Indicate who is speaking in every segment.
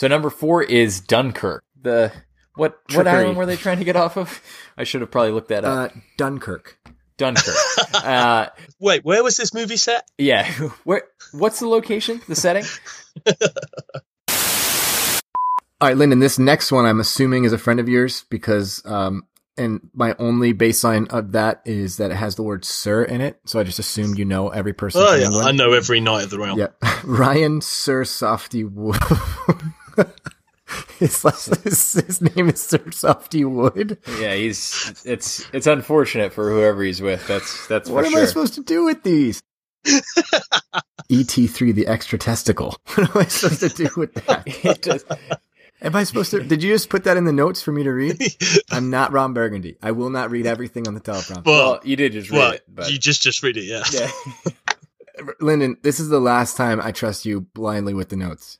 Speaker 1: So number four is Dunkirk. The what what island were they trying to get off of? I should have probably looked that up.
Speaker 2: Uh, Dunkirk.
Speaker 1: Dunkirk. uh,
Speaker 3: Wait, where was this movie set?
Speaker 1: yeah. Where? What's the location? The setting?
Speaker 2: All right, Lyndon, this next one I'm assuming is a friend of yours because, um, and my only baseline of that is that it has the word sir in it. So I just assumed you know every person.
Speaker 3: Oh yeah,
Speaker 2: England.
Speaker 3: I know every knight of the realm.
Speaker 2: Yeah. Ryan Sir Softy Wood. His, last, his, his name is Sir Softy Wood.
Speaker 1: Yeah, he's. It's it's unfortunate for whoever he's with. That's that's
Speaker 2: What
Speaker 1: for
Speaker 2: am
Speaker 1: sure.
Speaker 2: I supposed to do with these? ET3, the extra testicle. What am I supposed to do with that?
Speaker 1: It does-
Speaker 2: Am I supposed to? Did you just put that in the notes for me to read? I'm not Ron Burgundy. I will not read everything on the teleprompter.
Speaker 3: Well,
Speaker 1: well, you did just read
Speaker 3: well,
Speaker 1: it, but
Speaker 3: you just just read it, yeah.
Speaker 1: yeah.
Speaker 2: Lyndon, this is the last time I trust you blindly with the notes.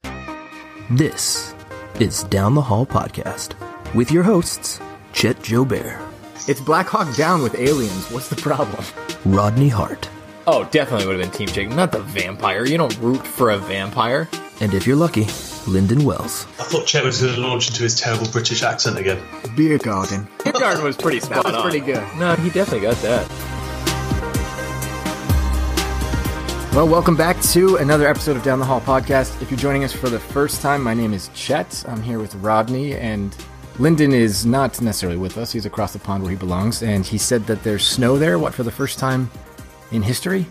Speaker 4: This is Down the Hall Podcast with your hosts, Chet Jobert,
Speaker 2: It's Black Hawk Down with aliens. What's the problem?
Speaker 4: Rodney Hart,
Speaker 1: Oh, definitely would have been Team Jake, not the vampire. You don't root for a vampire.
Speaker 4: and if you're lucky, Lyndon Wells.
Speaker 3: I thought Chet was going to launch into his terrible British accent again.
Speaker 2: Beer garden.
Speaker 1: Beer garden was pretty spot
Speaker 2: was
Speaker 1: on.
Speaker 2: pretty good.
Speaker 1: No, he definitely got that.
Speaker 2: Well, welcome back to another episode of Down the Hall podcast. If you're joining us for the first time, my name is Chet. I'm here with Rodney, and Lyndon is not necessarily with us. He's across the pond where he belongs, and he said that there's snow there. What for the first time in history?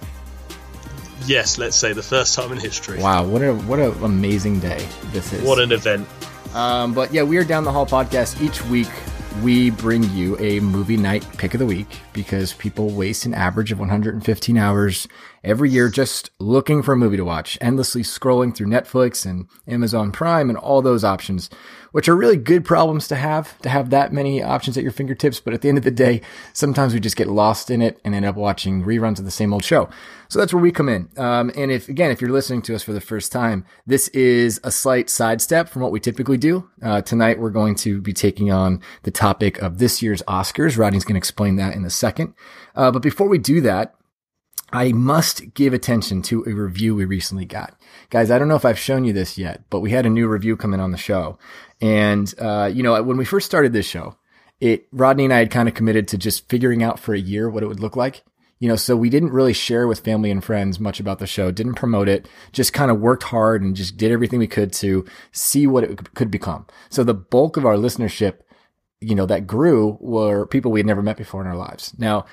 Speaker 3: Yes, let's say the first time in history.
Speaker 2: Wow, what a what an amazing day this is.
Speaker 3: What an event.
Speaker 2: Um, but yeah, we are Down the Hall podcast. Each week, we bring you a movie night pick of the week because people waste an average of 115 hours every year just looking for a movie to watch, endlessly scrolling through Netflix and Amazon Prime and all those options, which are really good problems to have, to have that many options at your fingertips. But at the end of the day, sometimes we just get lost in it and end up watching reruns of the same old show. So that's where we come in. Um, and if, again, if you're listening to us for the first time, this is a slight sidestep from what we typically do. Uh, tonight we're going to be taking on the topic of this year's Oscars. Rodney's going to explain that in a second. Uh, but before we do that, I must give attention to a review we recently got. Guys, I don't know if I've shown you this yet, but we had a new review come in on the show. And, uh, you know, when we first started this show, it, Rodney and I had kind of committed to just figuring out for a year what it would look like. You know, so we didn't really share with family and friends much about the show, didn't promote it, just kind of worked hard and just did everything we could to see what it could become. So the bulk of our listenership, you know, that grew were people we had never met before in our lives. Now,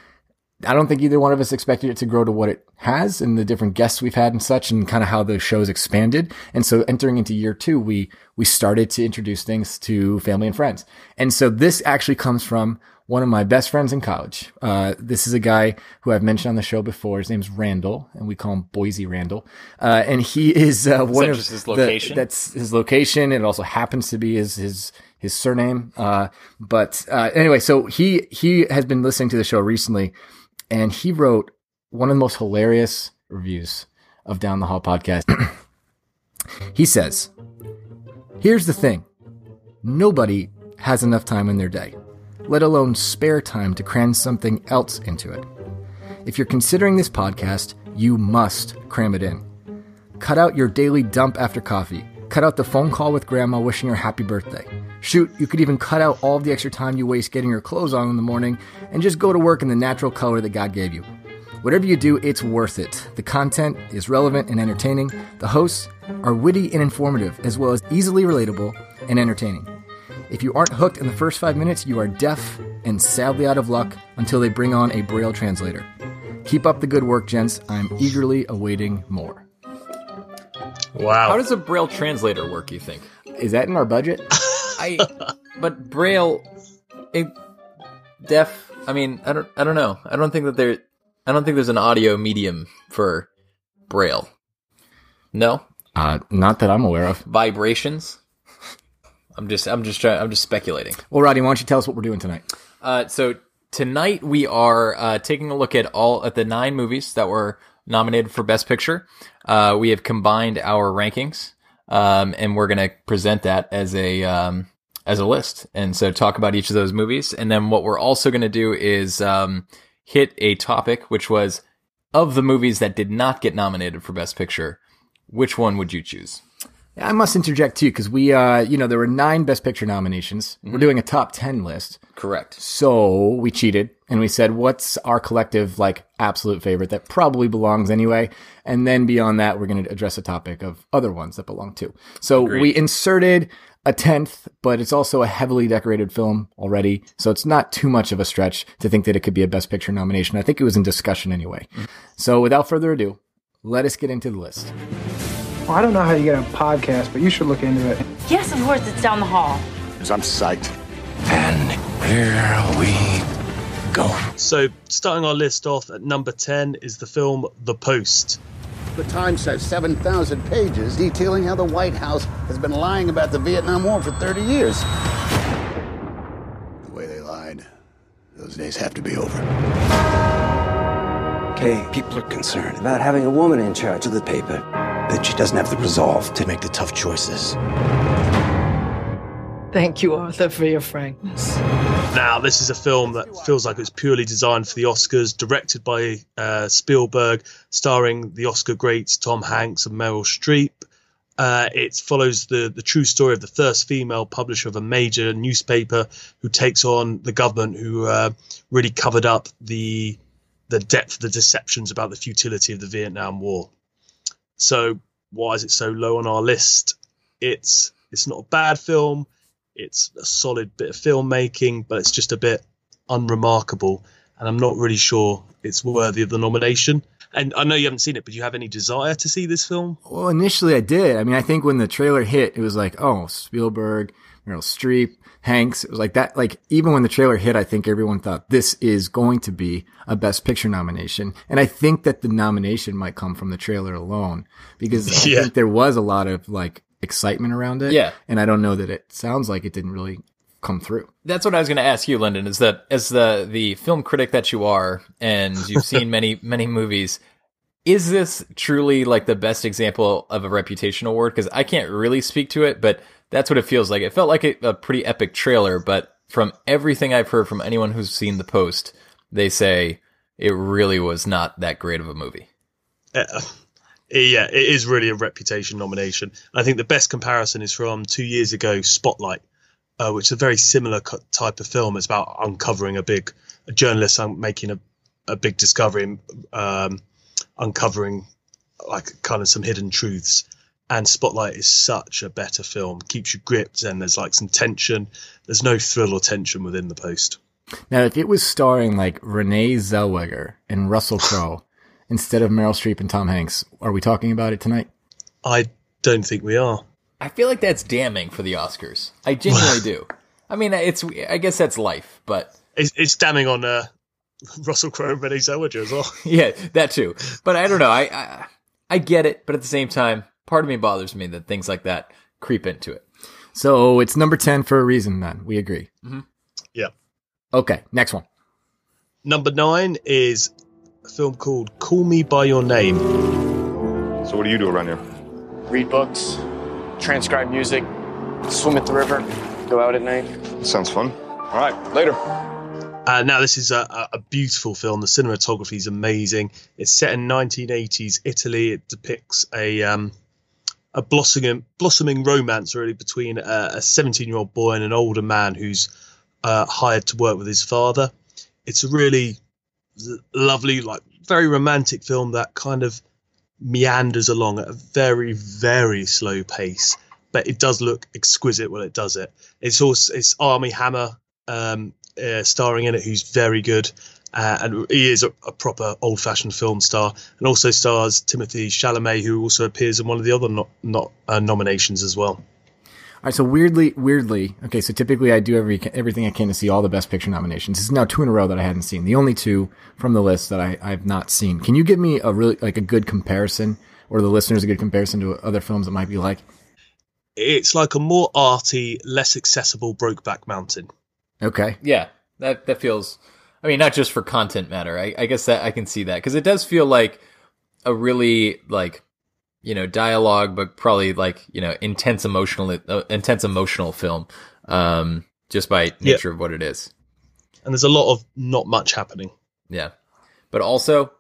Speaker 2: I don't think either one of us expected it to grow to what it has and the different guests we've had and such and kind of how the show's expanded. And so entering into year two, we, we started to introduce things to family and friends. And so this actually comes from one of my best friends in college. Uh, this is a guy who I've mentioned on the show before. His name's Randall and we call him Boise Randall. Uh, and he is, uh, one
Speaker 1: that
Speaker 2: of
Speaker 1: his
Speaker 2: the-
Speaker 1: location?
Speaker 2: that's his location. It also happens to be his, his, his surname. Uh, but, uh, anyway, so he, he has been listening to the show recently and he wrote one of the most hilarious reviews of Down the Hall podcast. he says, Here's the thing nobody has enough time in their day, let alone spare time to cram something else into it. If you're considering this podcast, you must cram it in. Cut out your daily dump after coffee. Cut out the phone call with grandma wishing her happy birthday. Shoot, you could even cut out all the extra time you waste getting your clothes on in the morning and just go to work in the natural color that God gave you. Whatever you do, it's worth it. The content is relevant and entertaining. The hosts are witty and informative, as well as easily relatable and entertaining. If you aren't hooked in the first five minutes, you are deaf and sadly out of luck until they bring on a Braille translator. Keep up the good work, gents. I'm eagerly awaiting more.
Speaker 3: Wow.
Speaker 1: How does a Braille translator work? You think?
Speaker 2: Is that in our budget?
Speaker 1: I, but Braille, it, deaf. I mean, I don't. I don't know. I don't think that there. I don't think there's an audio medium for Braille. No
Speaker 2: Uh, not that I'm aware of.
Speaker 1: vibrations. I'm just. I'm just trying. I'm just speculating.
Speaker 2: Well, Rodney, why don't you tell us what we're doing tonight?
Speaker 1: Uh, so tonight we are uh, taking a look at all at the nine movies that were nominated for Best Picture. Uh, we have combined our rankings, um, and we're going to present that as a um, as a list, and so talk about each of those movies. And then what we're also going to do is um, hit a topic, which was of the movies that did not get nominated for Best Picture. Which one would you choose?
Speaker 2: I must interject too, because we, uh, you know, there were nine Best Picture nominations. We're doing a top 10 list.
Speaker 1: Correct.
Speaker 2: So we cheated and we said, what's our collective, like, absolute favorite that probably belongs anyway? And then beyond that, we're going to address a topic of other ones that belong too. So we inserted a 10th, but it's also a heavily decorated film already. So it's not too much of a stretch to think that it could be a Best Picture nomination. I think it was in discussion anyway. So without further ado, let us get into the list.
Speaker 5: Well, I don't know how you get a podcast, but you should look into it.
Speaker 6: Yes, of course, it's down the hall.
Speaker 7: Because I'm psyched.
Speaker 4: And here we go.
Speaker 3: So, starting our list off at number 10 is the film The Post.
Speaker 7: The Times has 7,000 pages detailing how the White House has been lying about the Vietnam War for 30 years. The way they lied, those days have to be over.
Speaker 8: Okay, people are concerned about having a woman in charge of the paper, that she doesn't have the resolve to make the tough choices.
Speaker 6: Thank you, Arthur, for your frankness.
Speaker 3: Now, this is a film that feels like it's purely designed for the Oscars, directed by uh, Spielberg, starring the Oscar greats Tom Hanks and Meryl Streep. Uh, it follows the, the true story of the first female publisher of a major newspaper who takes on the government, who uh, really covered up the the depth of the deceptions about the futility of the Vietnam War. So, why is it so low on our list? It's it's not a bad film. It's a solid bit of filmmaking, but it's just a bit unremarkable, and I'm not really sure it's worthy of the nomination. And I know you haven't seen it, but do you have any desire to see this film?
Speaker 2: Well, initially I did. I mean, I think when the trailer hit, it was like, oh, Spielberg, Meryl Streep, Hanks. It was like that. Like even when the trailer hit, I think everyone thought this is going to be a Best Picture nomination, and I think that the nomination might come from the trailer alone because I think there was a lot of like excitement around it.
Speaker 1: Yeah.
Speaker 2: and I don't know that it sounds like it didn't really come through.
Speaker 1: That's what I was going to ask you, Lyndon. Is that as the the film critic that you are, and you've seen many many movies, is this truly like the best example of a reputation award? Because I can't really speak to it, but that's what it feels like. It felt like a, a pretty epic trailer, but from everything I've heard from anyone who's seen the post, they say it really was not that great of a movie.
Speaker 3: Uh, yeah, it is really a reputation nomination. I think the best comparison is from two years ago, Spotlight, uh, which is a very similar type of film. It's about uncovering a big a journalist making a, a big discovery, um, uncovering like kind of some hidden truths. And Spotlight is such a better film, keeps you gripped, and there's like some tension. There's no thrill or tension within the post.
Speaker 2: Now, if it was starring like Renee Zellweger and Russell Crowe instead of Meryl Streep and Tom Hanks, are we talking about it tonight?
Speaker 3: I don't think we are.
Speaker 1: I feel like that's damning for the Oscars. I genuinely do. I mean, it's I guess that's life, but
Speaker 3: It's, it's damning on uh, Russell Crowe and Renee Zellweger as well.
Speaker 1: yeah, that too. But I don't know. I, I I get it, but at the same time, part of me bothers me that things like that creep into it.
Speaker 2: So it's number 10 for a reason then. We agree.
Speaker 3: Yeah.
Speaker 2: Okay, next one.
Speaker 3: Number nine is a film called Call Me By Your Name.
Speaker 9: So what do you do around here?
Speaker 10: read books, transcribe music, swim at the river, go out at night.
Speaker 9: Sounds fun. All right, later.
Speaker 3: Uh, now, this is a, a- a beautiful film. The cinematography is amazing. It's set in 1980s Italy. It depicts a um, a blossoming blossoming romance really between a 17 year old boy and an older man who's uh, hired to work with his father. It's a really lovely, like very romantic film that kind of meanders along at a very very slow pace, but it does look exquisite when it does it. It's also it's Armie Hammer um, uh, starring in it, who's very good. Uh, and he is a, a proper old-fashioned film star, and also stars Timothée Chalamet, who also appears in one of the other no, not uh, nominations as well.
Speaker 2: All right, so weirdly, weirdly, okay, so typically I do every everything I can to see all the Best Picture nominations. This is now two in a row that I hadn't seen. The only two from the list that I, I've not seen. Can you give me a really like a good comparison, or the listeners a good comparison to other films that might be like?
Speaker 3: It's like a more arty, less accessible Brokeback Mountain.
Speaker 2: Okay,
Speaker 1: Yeah, that that feels. I mean, not just for content matter. I, I guess that I can see that because it does feel like a really like you know dialogue, but probably like you know intense emotional, uh, intense emotional film. Um, just by nature of what it is.
Speaker 3: And there's a lot of not much happening.
Speaker 1: Yeah, but also,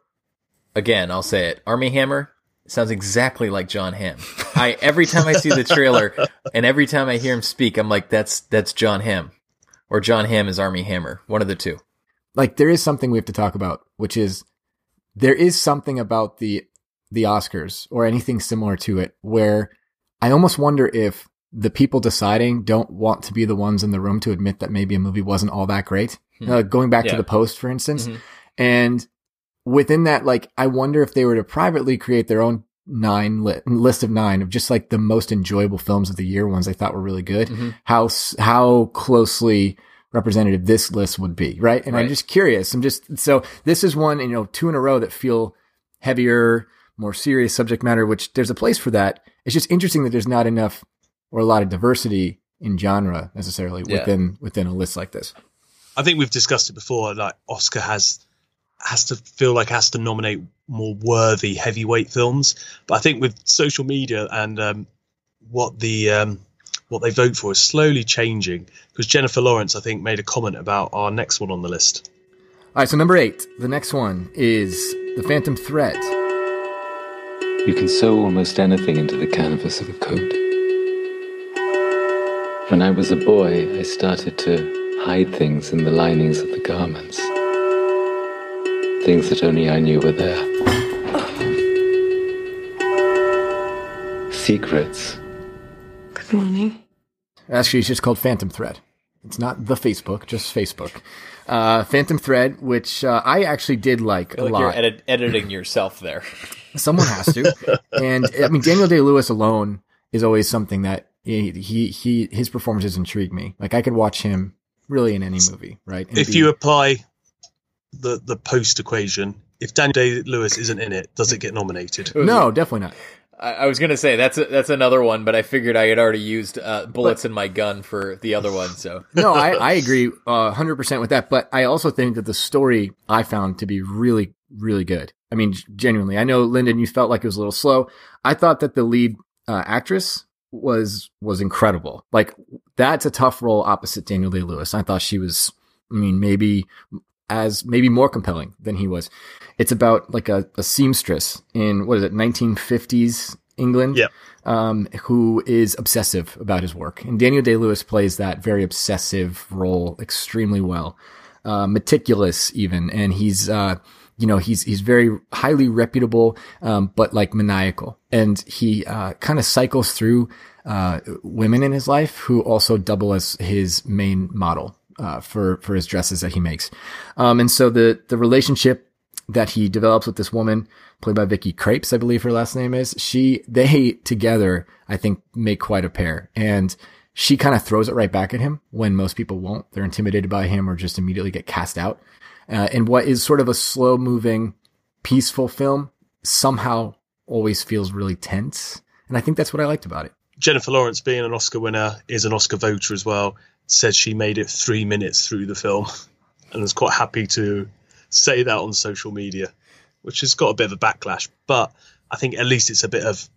Speaker 1: again, I'll say it. Armie Hammer sounds exactly like John Hamm. I every time I see the trailer and every time I hear him speak, I'm like, that's that's John Hamm, or John Hamm is Armie Hammer, one of the two.
Speaker 2: Like there is something we have to talk about, which is there is something about the the Oscars or anything similar to it where I almost wonder if the people deciding don't want to be the ones in the room to admit that maybe a movie wasn't all that great.
Speaker 1: Hmm.
Speaker 2: Uh, going back
Speaker 1: Yeah.
Speaker 2: to the post, for instance,
Speaker 1: Mhm.
Speaker 2: and within that, like, I wonder if they were to privately create their own nine li- list of nine of just like the most enjoyable films of the year, ones they thought were really good,
Speaker 1: Mhm.
Speaker 2: how how closely representative this list would be, right? And I'm just curious. I'm just so this is one, you know, two in a row that feel heavier, more serious subject matter, which there's a place for that. It's just interesting that there's not enough or a lot of diversity in genre necessarily
Speaker 1: Yeah.
Speaker 2: within within a list like this.
Speaker 3: I think we've discussed it before. Like Oscar has has to feel like has to nominate more worthy heavyweight films, but I think with social media and um, what the um, what they vote for is slowly changing. Because Jennifer Lawrence, I think, made a comment about our next one on the list.
Speaker 2: All right, so number eight, the next one is The Phantom Thread.
Speaker 11: You can sew almost anything into the canvas of a coat. When I was a boy, I started to hide things in the linings of the garments. Things that only I knew were there. Secrets.
Speaker 6: Good morning.
Speaker 2: Actually, it's just called Phantom Thread. It's not the Facebook, just Facebook. Uh, Phantom Thread, which uh, I actually did like
Speaker 1: I feel
Speaker 2: a
Speaker 1: like you're edit- editing yourself there.
Speaker 2: Someone has to. and I mean, Daniel Day Lewis alone is always something that he, he, he, his performances intrigue me. Like I could watch him really in any movie, right? And
Speaker 3: if
Speaker 2: be-
Speaker 3: you apply the the post equation, if Daniel Day Lewis isn't in it, does it get nominated?
Speaker 2: no, definitely not.
Speaker 1: I, I was gonna say that's a, that's another one, but I figured I had already used uh, bullets in my gun for the other one. So
Speaker 2: no, I, I agree uh, 100% with that. But I also think that the story I found to be really, really good. I mean, genuinely. I know, Lyndon, you felt like it was a little slow. I thought that the lead uh, actress was was incredible. Like, that's a tough role opposite Daniel Day Lewis. I thought she was, I mean, maybe as maybe more compelling than he was. It's about like a, a seamstress in what is it, 1950s England?
Speaker 3: Yeah.
Speaker 2: um, who is obsessive about his work. And Daniel Day Lewis plays that very obsessive role extremely well, uh, meticulous even. And he's, uh, you know, he's, he's very highly reputable, um, but like maniacal. And he, uh, kind of cycles through, uh, women in his life who also double as his main model, uh, for, for his dresses that he makes. Um, and so the, the relationship that he develops with this woman played by Vicky Krieps, I believe her last name is. She, they together, I think, make quite a pair. And she kind of throws it right back at him when most people won't. They're intimidated by him or just immediately get cast out. Uh, and what is sort of a slow moving, peaceful film somehow always feels really tense. And I think that's what I liked about it.
Speaker 3: Jennifer Lawrence, being an Oscar winner, is an Oscar voter as well. Says she made it three minutes through the film, and was quite happy to say that on social media, which has got a bit of a backlash. But I think at least it's a bit of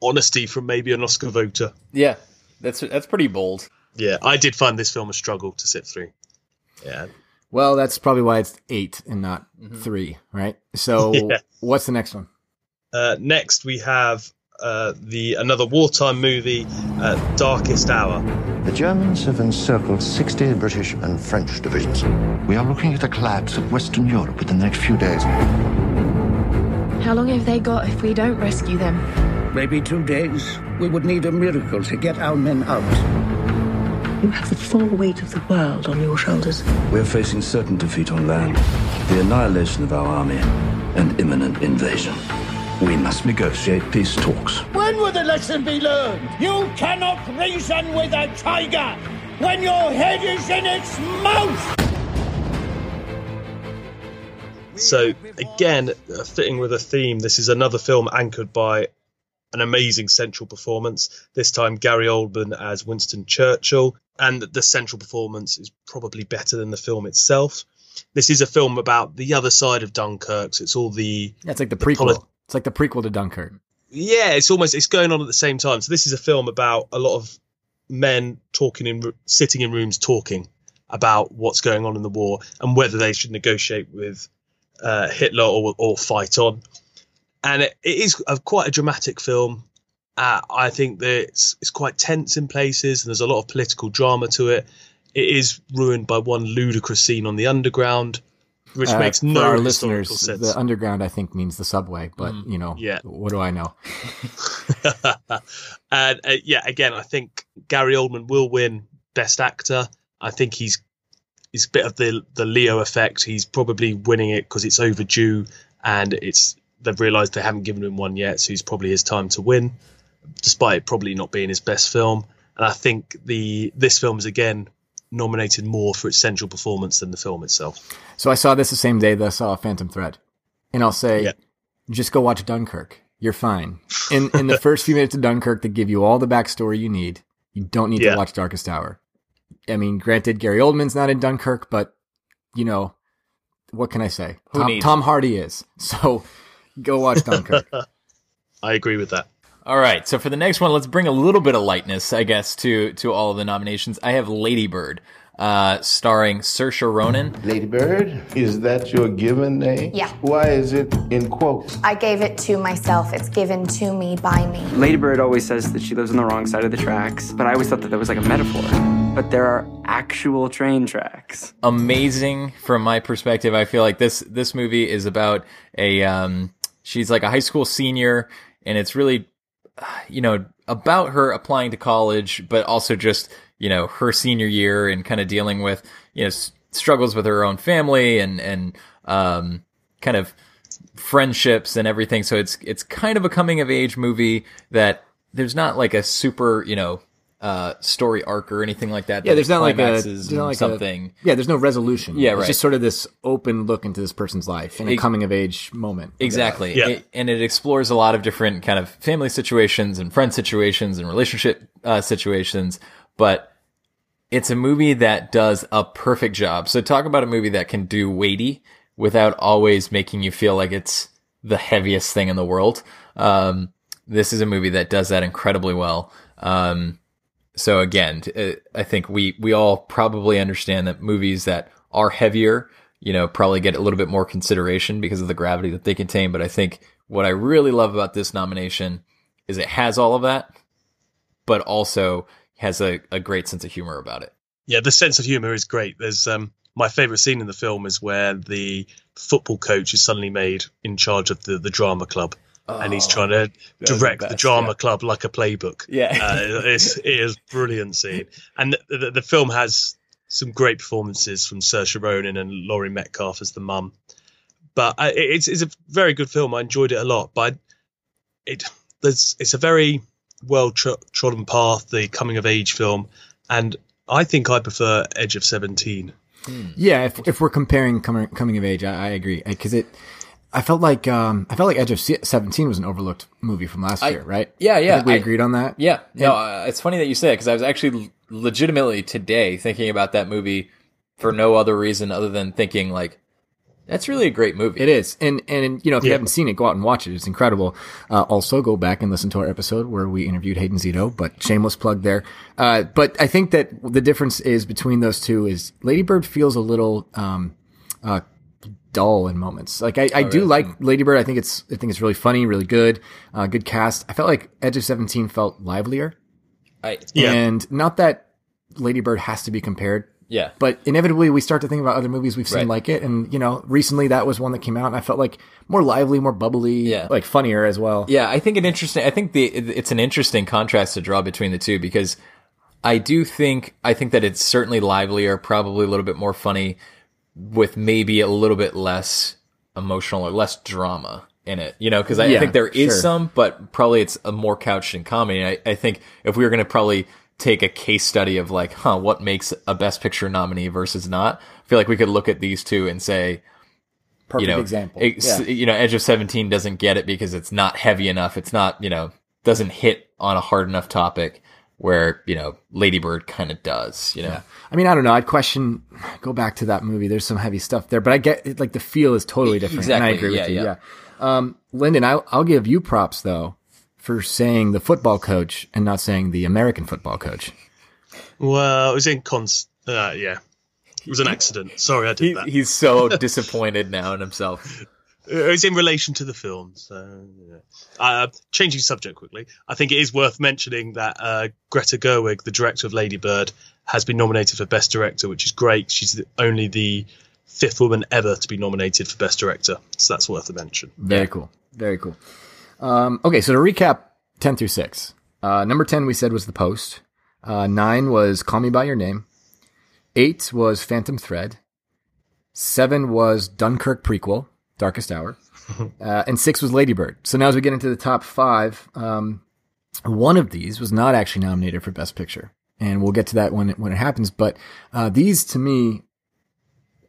Speaker 3: honesty from maybe an Oscar voter.
Speaker 1: yeah, that's that's pretty bold.
Speaker 3: Yeah, I did find this film a struggle to sit through. Yeah,
Speaker 2: Well, that's probably why it's eight and not three, right? So
Speaker 3: Yeah.
Speaker 2: what's the next one?
Speaker 3: Uh, next, we have uh, the another wartime movie, uh, Darkest Hour.
Speaker 12: The Germans have encircled 60 British and French divisions. We are looking at the collapse of Western Europe within the next few days.
Speaker 13: How long have they got if we don't rescue them?
Speaker 14: Maybe two days. We would need a miracle to get our men out.
Speaker 15: You have the full weight of the world on your shoulders.
Speaker 16: We're facing certain defeat on land, the annihilation of our army, and imminent invasion. We must negotiate peace talks.
Speaker 14: When will the lesson be learned? You cannot reason with a tiger when your head is in its mouth!
Speaker 3: So again, uh, fitting with a theme, this is another film anchored by an amazing central performance. This time, Gary Oldman as Winston Churchill, and the central performance is probably better than the film itself. This is a film about the other side of Dunkirk. So it's all the
Speaker 2: Yeah, like the
Speaker 3: the
Speaker 2: prequel.
Speaker 3: poli-
Speaker 2: it's like the prequel to Dunkirk.
Speaker 3: yeah, it's almost it's going on at the same time. So this is a film about a lot of men talking in sitting in rooms talking about what's going on in the war and whether they should negotiate with uh, Hitler or, or fight on. and it, it is a, quite a dramatic film. Uh, I think that it's it's quite tense in places, and there's a lot of political drama to it. It is ruined by one ludicrous scene on the underground, which
Speaker 2: Uh,
Speaker 3: makes
Speaker 2: for
Speaker 3: no
Speaker 2: our listeners.
Speaker 3: sense.
Speaker 2: The underground, I think, means the subway, but
Speaker 3: Mm,
Speaker 2: you know,
Speaker 3: yeah.
Speaker 2: what do I know?
Speaker 3: and uh, yeah, again, I think Gary Oldman will win Best Actor. I think he's he's a bit of the the Leo effect. He's probably winning it because it's overdue, and it's they've realised they haven't given him one yet, so he's probably his time to win, despite it probably not being his best film. And I think the this film is again nominated more for its central performance than the film itself.
Speaker 2: So I saw this the same day that I saw Phantom Thread, and I'll say,
Speaker 3: Yeah.
Speaker 2: just go watch Dunkirk. You're fine. In in the first few minutes of Dunkirk, they give you all the backstory you need. You don't need
Speaker 3: Yeah.
Speaker 2: to watch Darkest Hour. I mean, granted, Gary Oldman's not in Dunkirk, but you know, what can I say?
Speaker 1: Who
Speaker 2: Tom,
Speaker 1: needs
Speaker 2: Tom Hardy is. So go watch Dunkirk.
Speaker 3: I agree with that.
Speaker 1: All right, so for the next one, let's bring a little bit of lightness, I guess, to to all of the nominations. I have Lady Bird, uh, starring Saoirse Ronan.
Speaker 17: Lady Bird, is that your given name?
Speaker 18: Yeah.
Speaker 17: Why is it in quotes?
Speaker 18: I gave it to myself. It's given to me by me.
Speaker 19: Ladybird always says that she lives on the wrong side of the tracks, but I always thought that that was like a metaphor. But there are actual train tracks.
Speaker 1: Amazing from my perspective. I feel like this this movie is about a um, she's like a high school senior, and it's really you know about her applying to college, but also just you know her senior year and kind of dealing with you know s- struggles with her own family and and um, kind of friendships and everything. So it's it's kind of a coming of age movie that there's not like a super you know uh, story arc or anything like that.
Speaker 2: Yeah,
Speaker 1: that
Speaker 2: there's not like a there's not like
Speaker 1: something.
Speaker 2: A, yeah, there's no resolution.
Speaker 1: Yeah, right.
Speaker 2: It's
Speaker 1: right.
Speaker 2: just sort of this open look into this person's life in a
Speaker 1: Ex-
Speaker 2: coming of age moment.
Speaker 1: Exactly.
Speaker 3: Yeah.
Speaker 1: It- and it explores a lot of different kind of family situations and friend situations and relationship uh, situations, but it's a movie that does a perfect job. So talk about a movie that can do weighty without always making you feel like it's the heaviest thing in the world. Um, this is a movie that does that incredibly well. Um, so again, uh, I think we we all probably understand that movies that are heavier, you know, probably get a little bit more consideration because of the gravity that they contain. But I think what I really love about this nomination is it has all of that, but also has a, a great sense of humor about it.
Speaker 3: Yeah, the sense of humor is great. There's um my favorite scene in the film is where the football coach is suddenly made in charge of the the drama club. And he's
Speaker 1: Oh,
Speaker 3: trying to
Speaker 1: was the
Speaker 3: direct the, drama
Speaker 1: yeah.
Speaker 3: club like a playbook.
Speaker 1: Yeah.
Speaker 3: uh, it's, it is brilliant scene, and the, the, the film has some great performances from Saoirse Ronan and Laurie Metcalf as the mum. But uh, it- it's it's a very good film. I enjoyed it a lot, but it there's it's a very well tro- trodden path, the coming of age film, and I think I prefer Edge of Seventeen.
Speaker 2: Yeah, if, if we're comparing coming, coming of age, I, I agree because it. I felt like um, I felt like Edge of Seventeen was an overlooked movie from last
Speaker 1: I-
Speaker 2: year, right?
Speaker 1: Yeah, yeah.
Speaker 2: I think we
Speaker 1: I-
Speaker 2: agreed on that.
Speaker 1: Yeah. No, uh, it's funny that you say it because I was actually legitimately today thinking about that movie for no other reason other than thinking like that's really a great movie.
Speaker 2: It is, and and you know if you haven't seen it, go out and watch it. It's incredible. Uh, also, go back and listen to our episode where we interviewed Hayden Zito. But shameless plug there. Uh, but I think that the difference is between those two is Lady Bird feels a little um, uh, dull in moments. Like I, I
Speaker 1: Oh,
Speaker 2: do
Speaker 1: really?
Speaker 2: like Lady Bird. I think it's I think it's really funny, really good, uh, good cast. I felt like Edge of Seventeen felt livelier,
Speaker 1: I
Speaker 2: and not that Lady Bird has to be compared.
Speaker 1: Yeah.
Speaker 2: But inevitably, we start to think about other movies we've seen
Speaker 1: Right.
Speaker 2: like it, and you know, recently that was one that came out, and I felt like more lively, more bubbly,
Speaker 1: Yeah.
Speaker 2: like funnier as well.
Speaker 1: Yeah, I think an interesting. I think the it's an interesting contrast to draw between the two because I do think I think that it's certainly livelier, probably a little bit more funny, with maybe a little bit less emotional or less drama in it. You know, because I, I think there is
Speaker 2: sure.
Speaker 1: some, but probably it's a more couched in comedy. I, I think if we were going to probably take a case study of like, huh, what makes a Best Picture nominee versus not, I feel like we could look at these two and say,
Speaker 2: Perfect
Speaker 1: you know,
Speaker 2: example.
Speaker 1: ex-
Speaker 2: Yeah.
Speaker 1: You know, Edge of Seventeen doesn't get it because it's not heavy enough. It's not, you know, doesn't hit on a hard enough topic where you know Lady Bird kind of does. You know,
Speaker 2: I mean, I don't know. I'd question. Go back to that movie. There's some heavy stuff there, but I get like the feel is totally different. And I
Speaker 1: Exactly,
Speaker 2: agree
Speaker 1: yeah,
Speaker 2: with you.
Speaker 1: yeah.
Speaker 2: Yeah. Um, Lyndon, I'll, I'll give you props though for saying the football coach and not saying the American football coach.
Speaker 3: Well, it was in cons. Uh, yeah, it was an accident. Sorry, I did
Speaker 1: He,
Speaker 3: that.
Speaker 1: he's so disappointed now in himself.
Speaker 3: It's in relation to the film. So, yeah. uh, changing subject quickly, I think it is worth mentioning that uh, Greta Gerwig, the director of Lady Bird, has been nominated for Best Director, which is great. She's the, only the fifth woman ever to be nominated for Best Director, so that's worth a mention.
Speaker 2: Very cool. Very cool. Um, okay, so to recap 10 through 6. Uh, number 10 we said was The Post. Uh, 9 was Call Me By Your Name. 8 was Phantom Thread. 7 was Dunkirk prequel, Darkest Hour. uh, and 6 was Ladybird. So now as we get into the top 5, um, one of these was not actually nominated for Best Picture. And we'll get to that when it, when it happens. But uh, these, to me,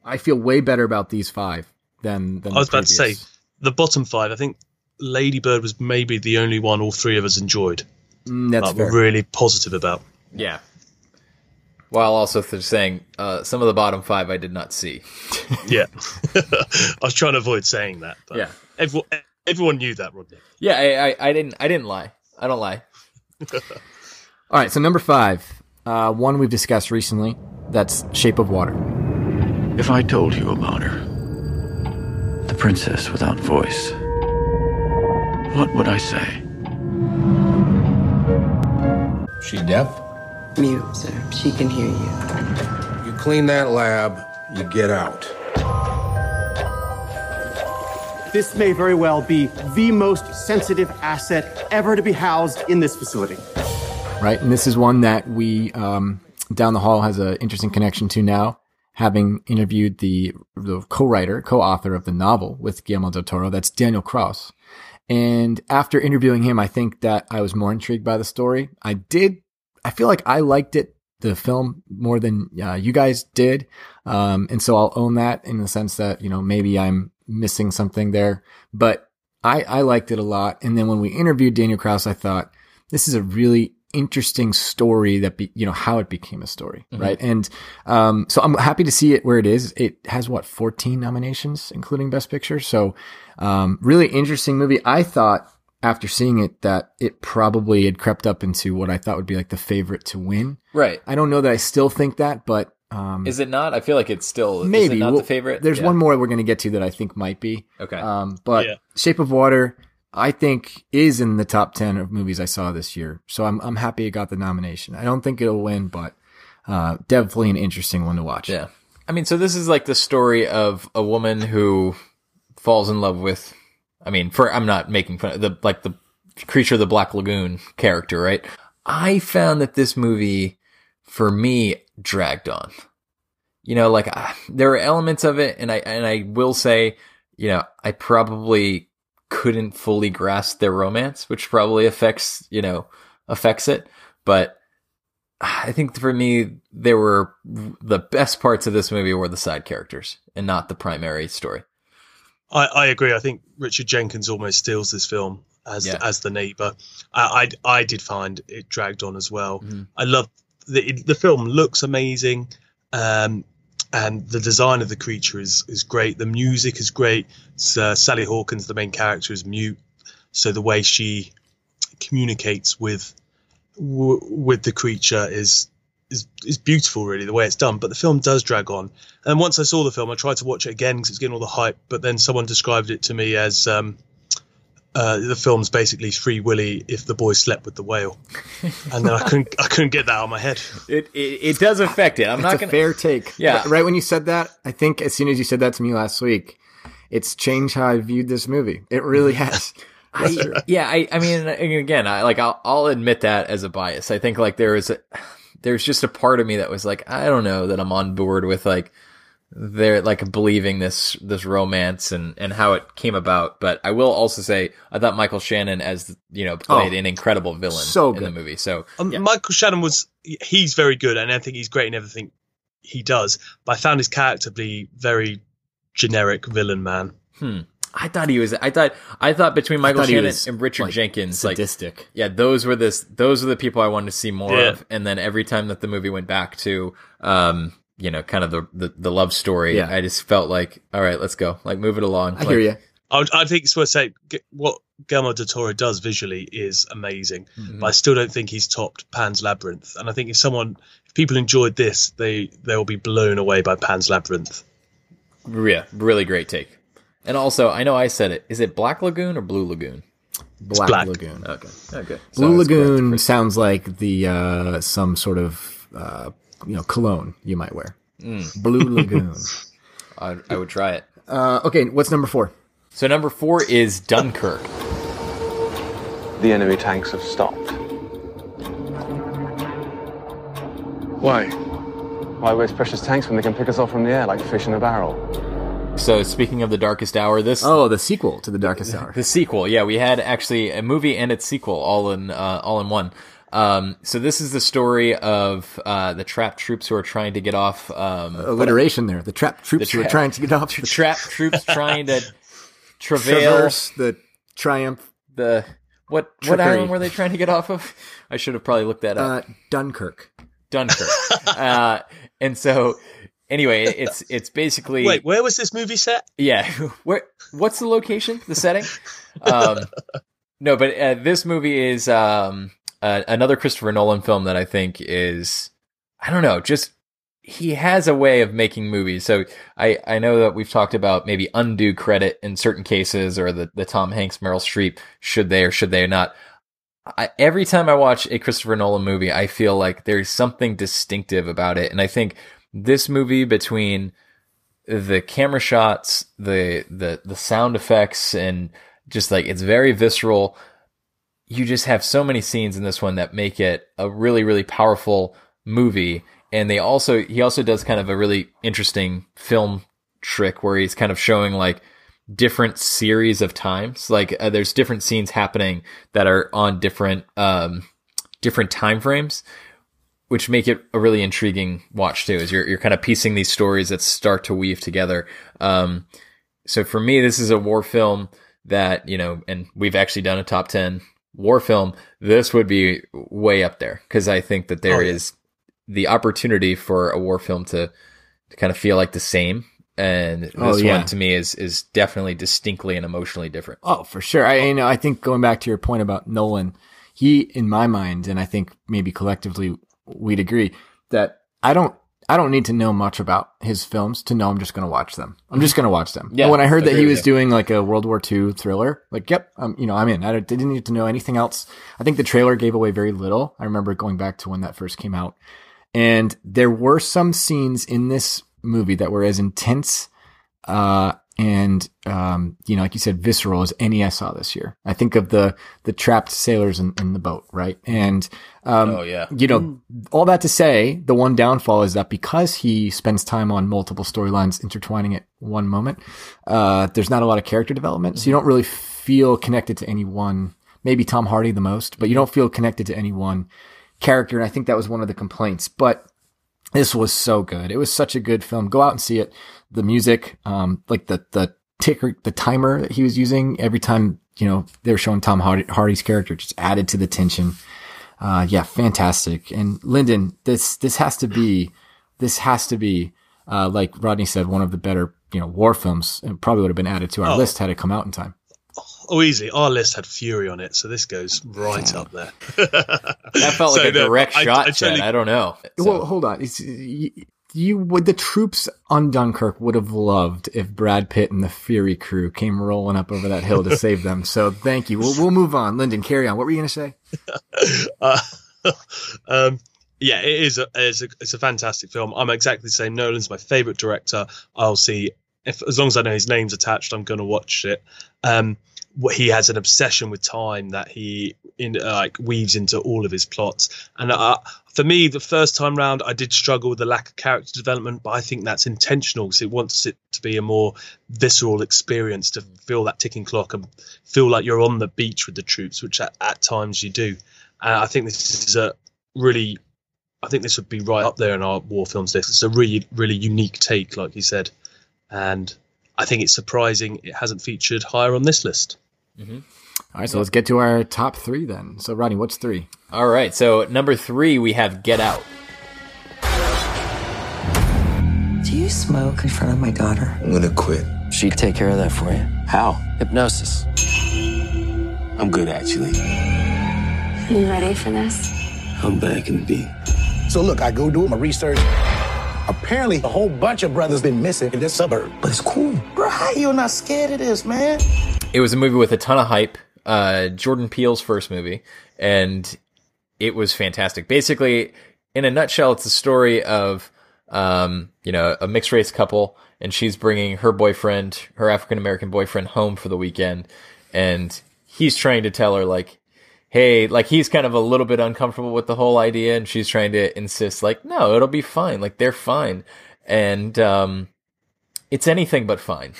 Speaker 2: I feel way better about these five than, than
Speaker 3: I was
Speaker 2: the
Speaker 3: about to say the bottom five. I think Lady Bird was maybe the only one all three of us enjoyed.
Speaker 2: Mm, that's
Speaker 3: like, we're
Speaker 2: fair.
Speaker 3: really positive about.
Speaker 1: Yeah. While also th- saying uh, some of the bottom five I did not see.
Speaker 3: Yeah, I was trying to avoid saying that. But
Speaker 1: Yeah.
Speaker 3: everyone, everyone knew that, Rodney.
Speaker 1: Yeah, I, I, I didn't I didn't lie. I don't lie.
Speaker 2: All right, so number five, uh, one we've discussed recently. That's Shape of Water.
Speaker 16: If I told you about her, the princess without voice, what would I say?
Speaker 17: She deaf?
Speaker 15: Mute, sir. She can hear you.
Speaker 17: You clean that lab, you get out.
Speaker 20: This may very well be the most sensitive asset ever to be housed in this facility.
Speaker 2: right? And this is one that we um, down the hall has an interesting connection to now, having interviewed the, the co-writer, co-author of the novel with Guillermo del Toro. That's Daniel Kraus. And after interviewing him, I think that I was more intrigued by the story. I did. I feel like I liked it, the film, more than uh, you guys did. Um, and so I'll own that in the sense that you know maybe I'm missing something there, but I I liked it a lot. And then when we interviewed Daniel Kraus, I thought this is a really interesting story that be, you know how it became a story
Speaker 1: Mhm.
Speaker 2: right and um so i'm happy to see it where it is it has what 14 nominations including best picture so um really interesting movie i thought after seeing it that it probably had crept up into what i thought would be like the favorite to win
Speaker 1: Right.
Speaker 2: i don't know that i still think that but um
Speaker 1: Is it not? I feel like it's still is it
Speaker 2: maybe
Speaker 1: not
Speaker 2: Well,
Speaker 1: the favorite.
Speaker 2: There's
Speaker 1: Yeah.
Speaker 2: one more we're going to get to that I think might be.
Speaker 1: Okay.
Speaker 2: Um, but
Speaker 1: Yeah.
Speaker 2: Shape of Water, I think, is in the top ten of movies I saw this year. So I'm I'm happy it got the nomination. I don't think it'll win, but uh, definitely an interesting one to watch.
Speaker 1: Yeah. I mean, so this is like the story of a woman who falls in love with. I mean, for I'm not making fun of the like the creature of the Black Lagoon character, right? I found that this movie, for me, dragged on. You know, like uh, there are elements of it, and I and I will say, you know, I probably couldn't fully grasp their romance, which probably affects you know affects it, but. I think for me, there were the best parts of this movie were the side characters and not the primary story.
Speaker 3: I, I agree. I think Richard Jenkins almost steals this film as
Speaker 1: Yeah.
Speaker 3: as the neighbor. I, I I did find it dragged on as well.
Speaker 1: Mhm.
Speaker 3: I love the it- the film looks amazing, um, and the design of the creature is is great. The music is great. Uh, Sally Hawkins, the main character, is mute, so the way she communicates with w- with the creature is is is beautiful really the way it's done but the film does drag on and once i saw the film i tried to watch it again because it's getting all the hype but then someone described it to me as um uh, the film's basically Free Willy if the boy slept with the whale, and then I couldn't I couldn't get that out of my head.
Speaker 1: It it, it does affect it. I'm
Speaker 2: It's
Speaker 1: not
Speaker 2: a
Speaker 1: gonna.
Speaker 2: fair take.
Speaker 1: Yeah.
Speaker 2: Right- Right when you said that, I think as soon as you said that to me last week, it's changed how I viewed this movie. It really has.
Speaker 1: I, yeah, I, I mean, again, I like, I'll, I'll admit that as a bias. I think like there is, a, there's just a part of me that was like, I don't know that I'm on board with like, they're like believing this, this romance and, and how it came about. But I will also say, I thought Michael Shannon as, you know, played
Speaker 3: Oh,
Speaker 1: an incredible villain
Speaker 3: so
Speaker 1: in the movie. So,
Speaker 3: Um, Michael Shannon was he's very good, and I think he's great in everything he does. But I found his character to be very generic villain man.
Speaker 1: Hmm. I thought he was. I thought. I thought between Michael
Speaker 2: thought
Speaker 1: Shannon and Richard
Speaker 2: like,
Speaker 1: Jenkins,
Speaker 2: sadistic.
Speaker 1: like yeah, those were this. Those were the people I wanted to see more
Speaker 3: Yeah.
Speaker 1: of. And then every time that the movie went back to, um, you know, kind of the the, the love story,
Speaker 2: Yeah.
Speaker 1: I just felt like, all right, let's go, like move it along.
Speaker 2: I hear you.
Speaker 3: I, would- I think it's worth saying what Guillermo del Toro does visually is amazing,
Speaker 1: Mhm.
Speaker 3: but I still don't think he's topped Pan's Labyrinth. And I think if someone, if people enjoyed this, they they will be blown away by Pan's Labyrinth.
Speaker 1: Yeah, really great take. And also, I know I said it. Is it Black Lagoon or Blue Lagoon?
Speaker 2: Black,
Speaker 3: black.
Speaker 2: Lagoon.
Speaker 1: Okay. Okay.
Speaker 2: Blue
Speaker 1: So
Speaker 2: Lagoon
Speaker 1: correct.
Speaker 2: sounds like the uh, some sort of uh, you know cologne you might wear.
Speaker 1: Mm.
Speaker 2: Blue Lagoon.
Speaker 1: I, I would try it.
Speaker 2: Uh, okay, what's number four?
Speaker 1: So number four is Dunkirk.
Speaker 21: The enemy tanks have stopped. Why? Why waste precious tanks when they can pick us off from the air like fish in a barrel?
Speaker 1: So speaking of the Darkest Hour, this
Speaker 2: Oh, the sequel to the Darkest Hour.
Speaker 1: the sequel, yeah, we had actually a movie and its sequel all in uh, all in one. Um, so this is the story of uh, the trapped troops who are trying to get off. Um,
Speaker 2: Alliteration there. The trapped troops
Speaker 1: The
Speaker 2: who are trying to get off
Speaker 1: the trapped troops trying to travail
Speaker 2: traverse the triumph.
Speaker 1: the what what island were they trying to get off of? I should have probably looked that up.
Speaker 2: Uh, Dunkirk.
Speaker 1: Dunkirk. uh, and so anyway, it's it's basically
Speaker 3: Wait, where was this movie set?
Speaker 1: Yeah. Where? What's the location? The setting? Um, no, but uh, this movie is um, uh, another Christopher Nolan film that I think is I don't know, just he has a way of making movies. So I I know that we've talked about maybe undue credit in certain cases, or the the Tom Hanks Meryl Streep should they or should they not. I, every time I watch a Christopher Nolan movie, I feel like there's something distinctive about it, and I think this movie between the camera shots, the the the sound effects, and just like it's very visceral. You just have so many scenes in this one that make it a really really powerful movie, and they also he also does kind of a really interesting film trick where he's kind of showing like different series of times. Like uh, there's different scenes happening that are on different um different time frames which make it a really intriguing watch too. Is you're you're kind of piecing these stories that start to weave together. Um, so for me, this is a war film that you know, and we've actually done a top ten war film. This would be way up there because I think that there
Speaker 3: Oh, yeah.
Speaker 1: is the opportunity for a war film to to kind of feel like the same. And this
Speaker 2: Oh, yeah.
Speaker 1: one to me is is definitely distinctly and emotionally different.
Speaker 2: Oh, for sure. I you know I think going back to your point about Nolan, he in my mind, and I think maybe collectively we'd agree that I don't I don't need to know much about his films to know I'm just going to watch them. I'm just going to watch them.
Speaker 1: Yeah,
Speaker 2: when I heard that he was doing like a World War II thriller, like yep, um, you know I'm in. I didn't need to know anything else. I think the trailer gave away very little. I remember going back to when that first came out, and there were some scenes in this movie that were as intense uh, and um, you know, like you said, visceral as any I saw this year. I think of the the trapped sailors in, in the boat, right? And um,
Speaker 1: Oh, yeah.
Speaker 2: you know, all that to say, the one downfall is that because he spends time on multiple storylines intertwining at one moment, uh, there's not a lot of character development, so you don't really feel connected to any one. Maybe Tom Hardy the most, but you don't feel connected to any one character, and I think that was one of the complaints. But this was so good. It was such a good film. Go out and see it. The music, um, like the, the ticker, the timer that he was using every time, you know, they were showing Tom Hardy, Hardy's character just added to the tension. Uh, yeah, fantastic. And Lyndon, this, this has to be, this has to be, uh, like Rodney said, one of the better, you know, war films. It probably would have been added to our
Speaker 3: Oh.
Speaker 2: list had it come out in time.
Speaker 3: Oh, easy. Our list had Fury on it, so this goes right up there.
Speaker 1: That felt like a direct
Speaker 3: I-
Speaker 1: shot.
Speaker 3: I
Speaker 1: Chad.
Speaker 3: totally-
Speaker 1: I don't know.
Speaker 2: Well, hold on. It's, you, would the troops on Dunkirk would have loved if Brad Pitt and the Fury crew came rolling up over that hill to save them. So thank you. We'll, we'll move on. Lyndon, carry on. What were you going to say?
Speaker 3: uh, um, yeah, it is. A, it's, a, it's a fantastic film. I'm exactly the same. Nolan's my favorite director. I'll see if as long as I know his name's attached, I'm going to watch it. Um, he has an obsession with time that he in uh, like weaves into all of his plots. And uh, for me, the first time round, I did struggle with the lack of character development, but I think that's intentional because it wants it to be a more visceral experience to feel that ticking clock and feel like you're on the beach with the troops, which at, at times you do. I think this is a really, I think this would be right up there in our war films list. It's a really, really unique take, like you said, and I think it's surprising it hasn't featured higher on this list.
Speaker 1: Mm-hmm.
Speaker 2: All right, so let's get to our top three then. So, Rodney, what's three?
Speaker 1: All right. So number three, we have Get Out.
Speaker 6: Do you smoke in front of my daughter?
Speaker 8: I'm gonna quit.
Speaker 10: She'd take care of that for you.
Speaker 8: How?
Speaker 10: Hypnosis.
Speaker 8: I'm good, actually.
Speaker 13: You ready for this?
Speaker 8: I'm back in the beat.
Speaker 7: So look, I go do my research.
Speaker 17: Apparently, a whole bunch of brothers been missing in this suburb. But it's cool.
Speaker 22: Bro, how you not scared of this, man?
Speaker 1: It was a movie with a ton of hype. Uh, Jordan Peele's first movie, and it was fantastic. Basically, in a nutshell, it's the story of um, you know a mixed race couple, and she's bringing her boyfriend, her African American boyfriend, home for the weekend, and he's trying to tell her like, hey, like he's kind of a little bit uncomfortable with the whole idea, and she's trying to insist like, no, it'll be fine, like they're fine, and um, it's anything but fine.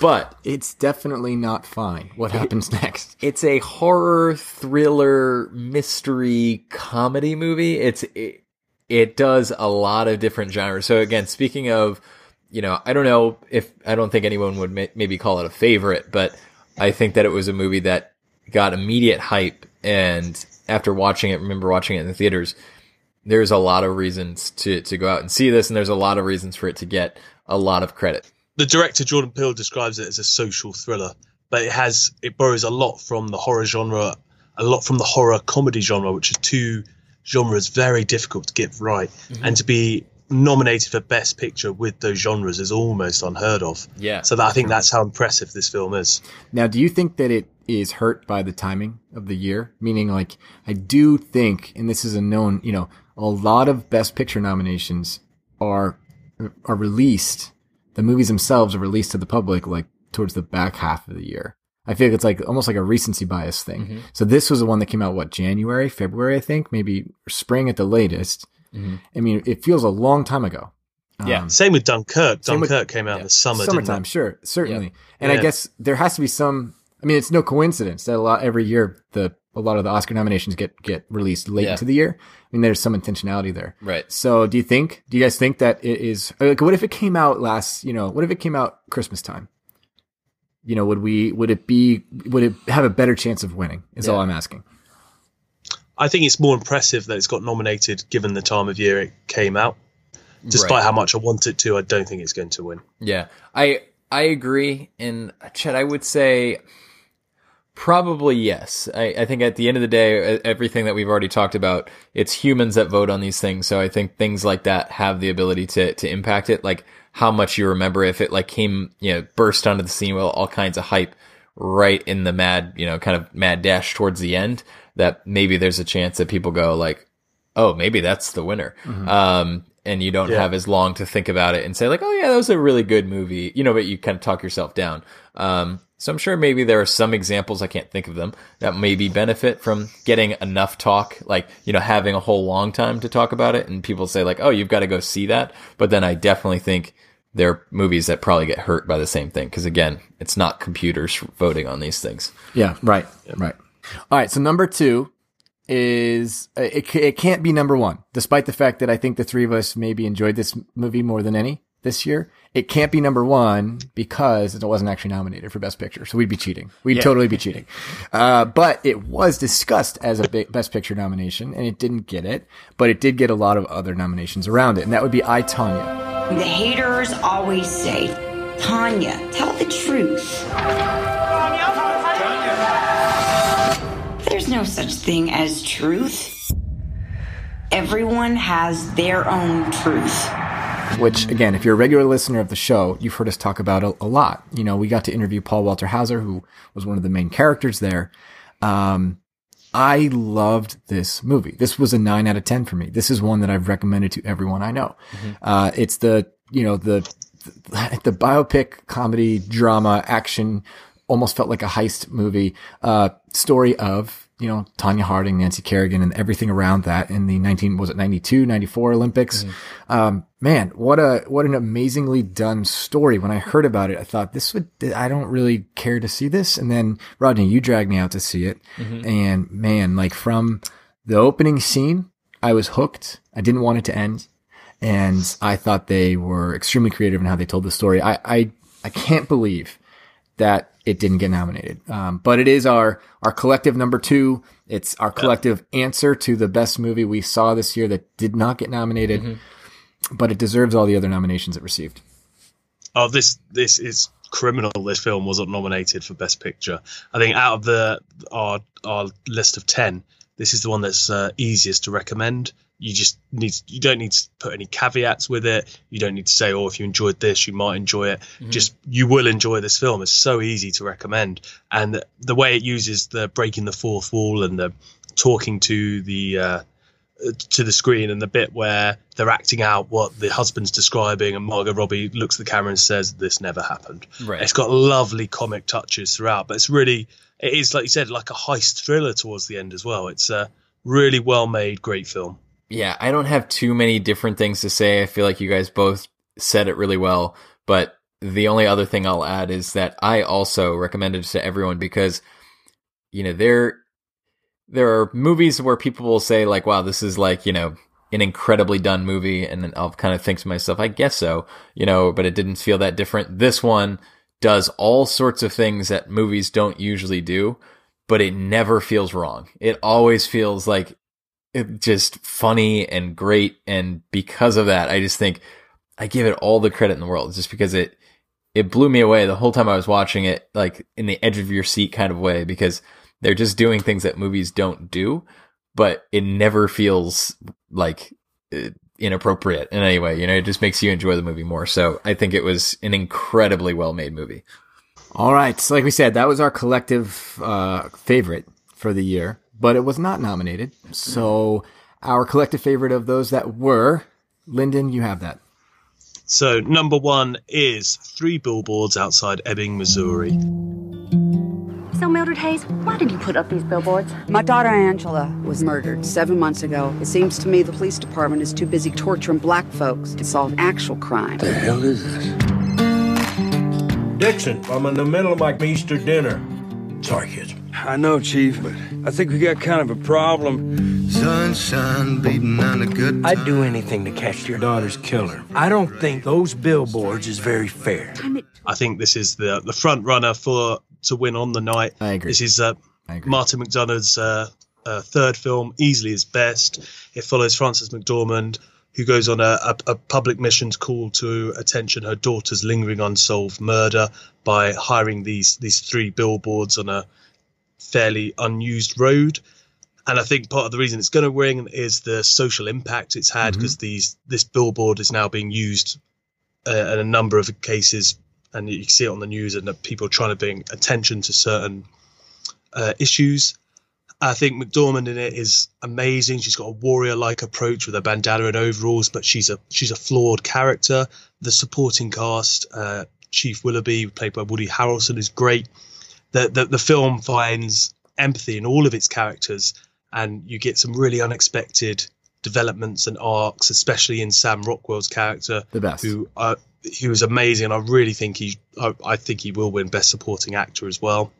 Speaker 1: But
Speaker 2: it's definitely not fine. What happens next?
Speaker 1: It's a horror thriller mystery comedy movie. It's it, it does a lot of different genres. So again, speaking of, you know, I don't know if I don't think anyone would may, maybe call it a favorite, but I think that it was a movie that got immediate hype and after watching it, remember watching it in the theaters, there's a lot of reasons to to go out and see this and there's a lot of reasons for it to get a lot of credit
Speaker 3: the director Jordan Peele describes it as a social thriller, but it has it borrows a lot from the horror genre, a lot from the horror comedy genre, which are two genres very difficult to get right, mm-hmm. and to be nominated for best picture with those genres is almost unheard of.
Speaker 1: Yeah.
Speaker 3: So that, I think that's how impressive this film is.
Speaker 2: Now, do you think that it is hurt by the timing of the year? Meaning, like, I do think, and this is a known, you know, a lot of best picture nominations are are released the movies themselves are released to the public like towards the back half of the year. I feel like it's like almost like a recency bias thing. Mm-hmm. So this was the one that came out what January, February, I think, maybe spring at the latest. Mm-hmm. I mean, it feels a long time ago.
Speaker 3: Yeah, um, same with Dunkirk. Dunkirk with, came out yeah, in the summer,
Speaker 2: summertime. Sure, certainly. Yeah. And yeah. I guess there has to be some. I mean, it's no coincidence that a lot every year the a lot of the Oscar nominations get get released late into the year. I mean, there's some intentionality there.
Speaker 1: Right.
Speaker 2: So, do you think? Do you guys think that it is? Like, what if it came out last? You know, what if it came out Christmas time? You know, would we? Would it be? Would it have a better chance of winning? Is yeah. all I'm asking.
Speaker 3: I think it's more impressive that it's got nominated given the time of year it came out. Despite right. how much I want it to, I don't think it's going to win.
Speaker 1: Yeah, I I agree. And Chet, I would say Probably yes. I, I, think at the end of the day, everything that we've already talked about, it's humans that vote on these things. So I think things like that have the ability to to impact it. Like how much you remember if it like came, you know, burst onto the scene with all kinds of hype right in the mad, you know, kind of mad dash towards the end. That maybe there's a chance that people go like, oh, maybe that's the winner. Mm-hmm. Um, and you don't yeah. have as long to think about it and say like, oh yeah, that was a really good movie, you know, but you kind of talk yourself down. Um, so I'm sure maybe there are some examples, I can't think of them, that maybe benefit from getting enough talk, like, you know, having a whole long time to talk about it. And people say like, oh, you've got to go see that. But then I definitely think there are movies that probably get hurt by the same thing. Cause again, it's not computers voting on these things.
Speaker 2: Yeah. Right. Right. All right. So number two is it, it can't be number one, despite the fact that I think the three of us maybe enjoyed this movie more than any this year. It can't be number one because it wasn't actually nominated for Best Picture. So we'd be cheating. We'd yeah. totally be cheating. Uh, but it was discussed as a Best Picture nomination and it didn't get it, but it did get a lot of other nominations around it. And that would be I, Tonya.
Speaker 23: The haters always say, Tonya, tell the truth. There's no such thing as truth. Everyone has their own truth
Speaker 2: which again, if you're a regular listener of the show, you've heard us talk about a, a lot. You know, we got to interview Paul Walter Hauser, who was one of the main characters there. Um, I loved this movie. This was a nine out of 10 for me. This is one that I've recommended to everyone I know. Mm-hmm. Uh, it's the, you know, the, the, the biopic comedy drama action almost felt like a heist movie, uh, story of you know, Tonya Harding, Nancy Kerrigan, and everything around that in the 19, was it 92, 94 Olympics? Mm-hmm. Um, man, what a, what an amazingly done story. When I heard about it, I thought this would, I don't really care to see this. And then Rodney, you dragged me out to see it. Mm-hmm. And man, like from the opening scene, I was hooked. I didn't want it to end. And I thought they were extremely creative in how they told the story. I, I, I can't believe that it didn't get nominated. Um, but it is our, our collective number two. It's our collective yeah. answer to the best movie we saw this year that did not get nominated, mm-hmm. but it deserves all the other nominations it received.
Speaker 3: Oh, this, this is criminal. This film wasn't nominated for best picture. I think out of the, our, our list of 10, this is the one that's uh, easiest to recommend you just need you don't need to put any caveats with it. You don't need to say, "Oh, if you enjoyed this, you might enjoy it."
Speaker 1: Mm-hmm.
Speaker 3: Just you will enjoy this film. It's so easy to recommend, and the, the way it uses the breaking the fourth wall and the talking to the uh, to the screen and the bit where they're acting out what the husband's describing, and Margot Robbie looks at the camera and says, "This never happened."
Speaker 1: Right.
Speaker 3: It's got lovely comic touches throughout, but it's really it is like you said, like a heist thriller towards the end as well. It's a really well made, great film.
Speaker 1: Yeah, I don't have too many different things to say. I feel like you guys both said it really well, but the only other thing I'll add is that I also recommend it to everyone because you know, there there are movies where people will say like, "Wow, this is like, you know, an incredibly done movie," and then I'll kind of think to myself, "I guess so," you know, but it didn't feel that different. This one does all sorts of things that movies don't usually do, but it never feels wrong. It always feels like just funny and great. And because of that, I just think I give it all the credit in the world just because it, it blew me away the whole time I was watching it, like in the edge of your seat kind of way, because they're just doing things that movies don't do, but it never feels like uh, inappropriate in any way. You know, it just makes you enjoy the movie more. So I think it was an incredibly well made movie.
Speaker 2: All right. So, like we said, that was our collective uh, favorite for the year, but it was not nominated. So, our collective favorite of those that were, Lyndon, you have that.
Speaker 3: So number one is three billboards outside Ebbing, Missouri.
Speaker 24: So, Mildred Hayes, why did you put up these billboards?
Speaker 25: My daughter Angela was murdered seven months ago. It seems to me the police department is too busy torturing black folks to solve actual crime.
Speaker 17: What the hell is this?
Speaker 26: Dixon, I'm in the middle of my Easter dinner. Sorry, kids.
Speaker 27: I know, Chief, but I think we got kind of a problem.
Speaker 17: Sunshine beating on a good
Speaker 26: I'd do anything to catch your daughter's killer. I don't think those billboards is very fair.
Speaker 3: I think this is the the front runner for to win on the night.
Speaker 2: I agree.
Speaker 3: This is uh, Martin McDonagh's uh, uh, third film, easily his best. It follows Frances McDormand, who goes on a, a, a public mission to call to attention her daughter's lingering unsolved murder by hiring these these three billboards on a fairly unused road. And I think part of the reason it's going to ring is the social impact it's had because these this billboard is now being used uh, in a number of cases, and you see it on the news, and people trying to bring attention to certain uh, issues. I think McDormand in it is amazing. She's got a warrior-like approach with a bandana and overalls, but she's a she's a flawed character. The supporting cast, uh, Chief Willoughby, played by Woody Harrelson, is great. The, the the film finds empathy in all of its characters, and you get some really unexpected developments and arcs, especially in Sam Rockwell's character,
Speaker 2: The best.
Speaker 3: who uh, he was amazing. And I really think he I, I think he will win Best Supporting Actor as well.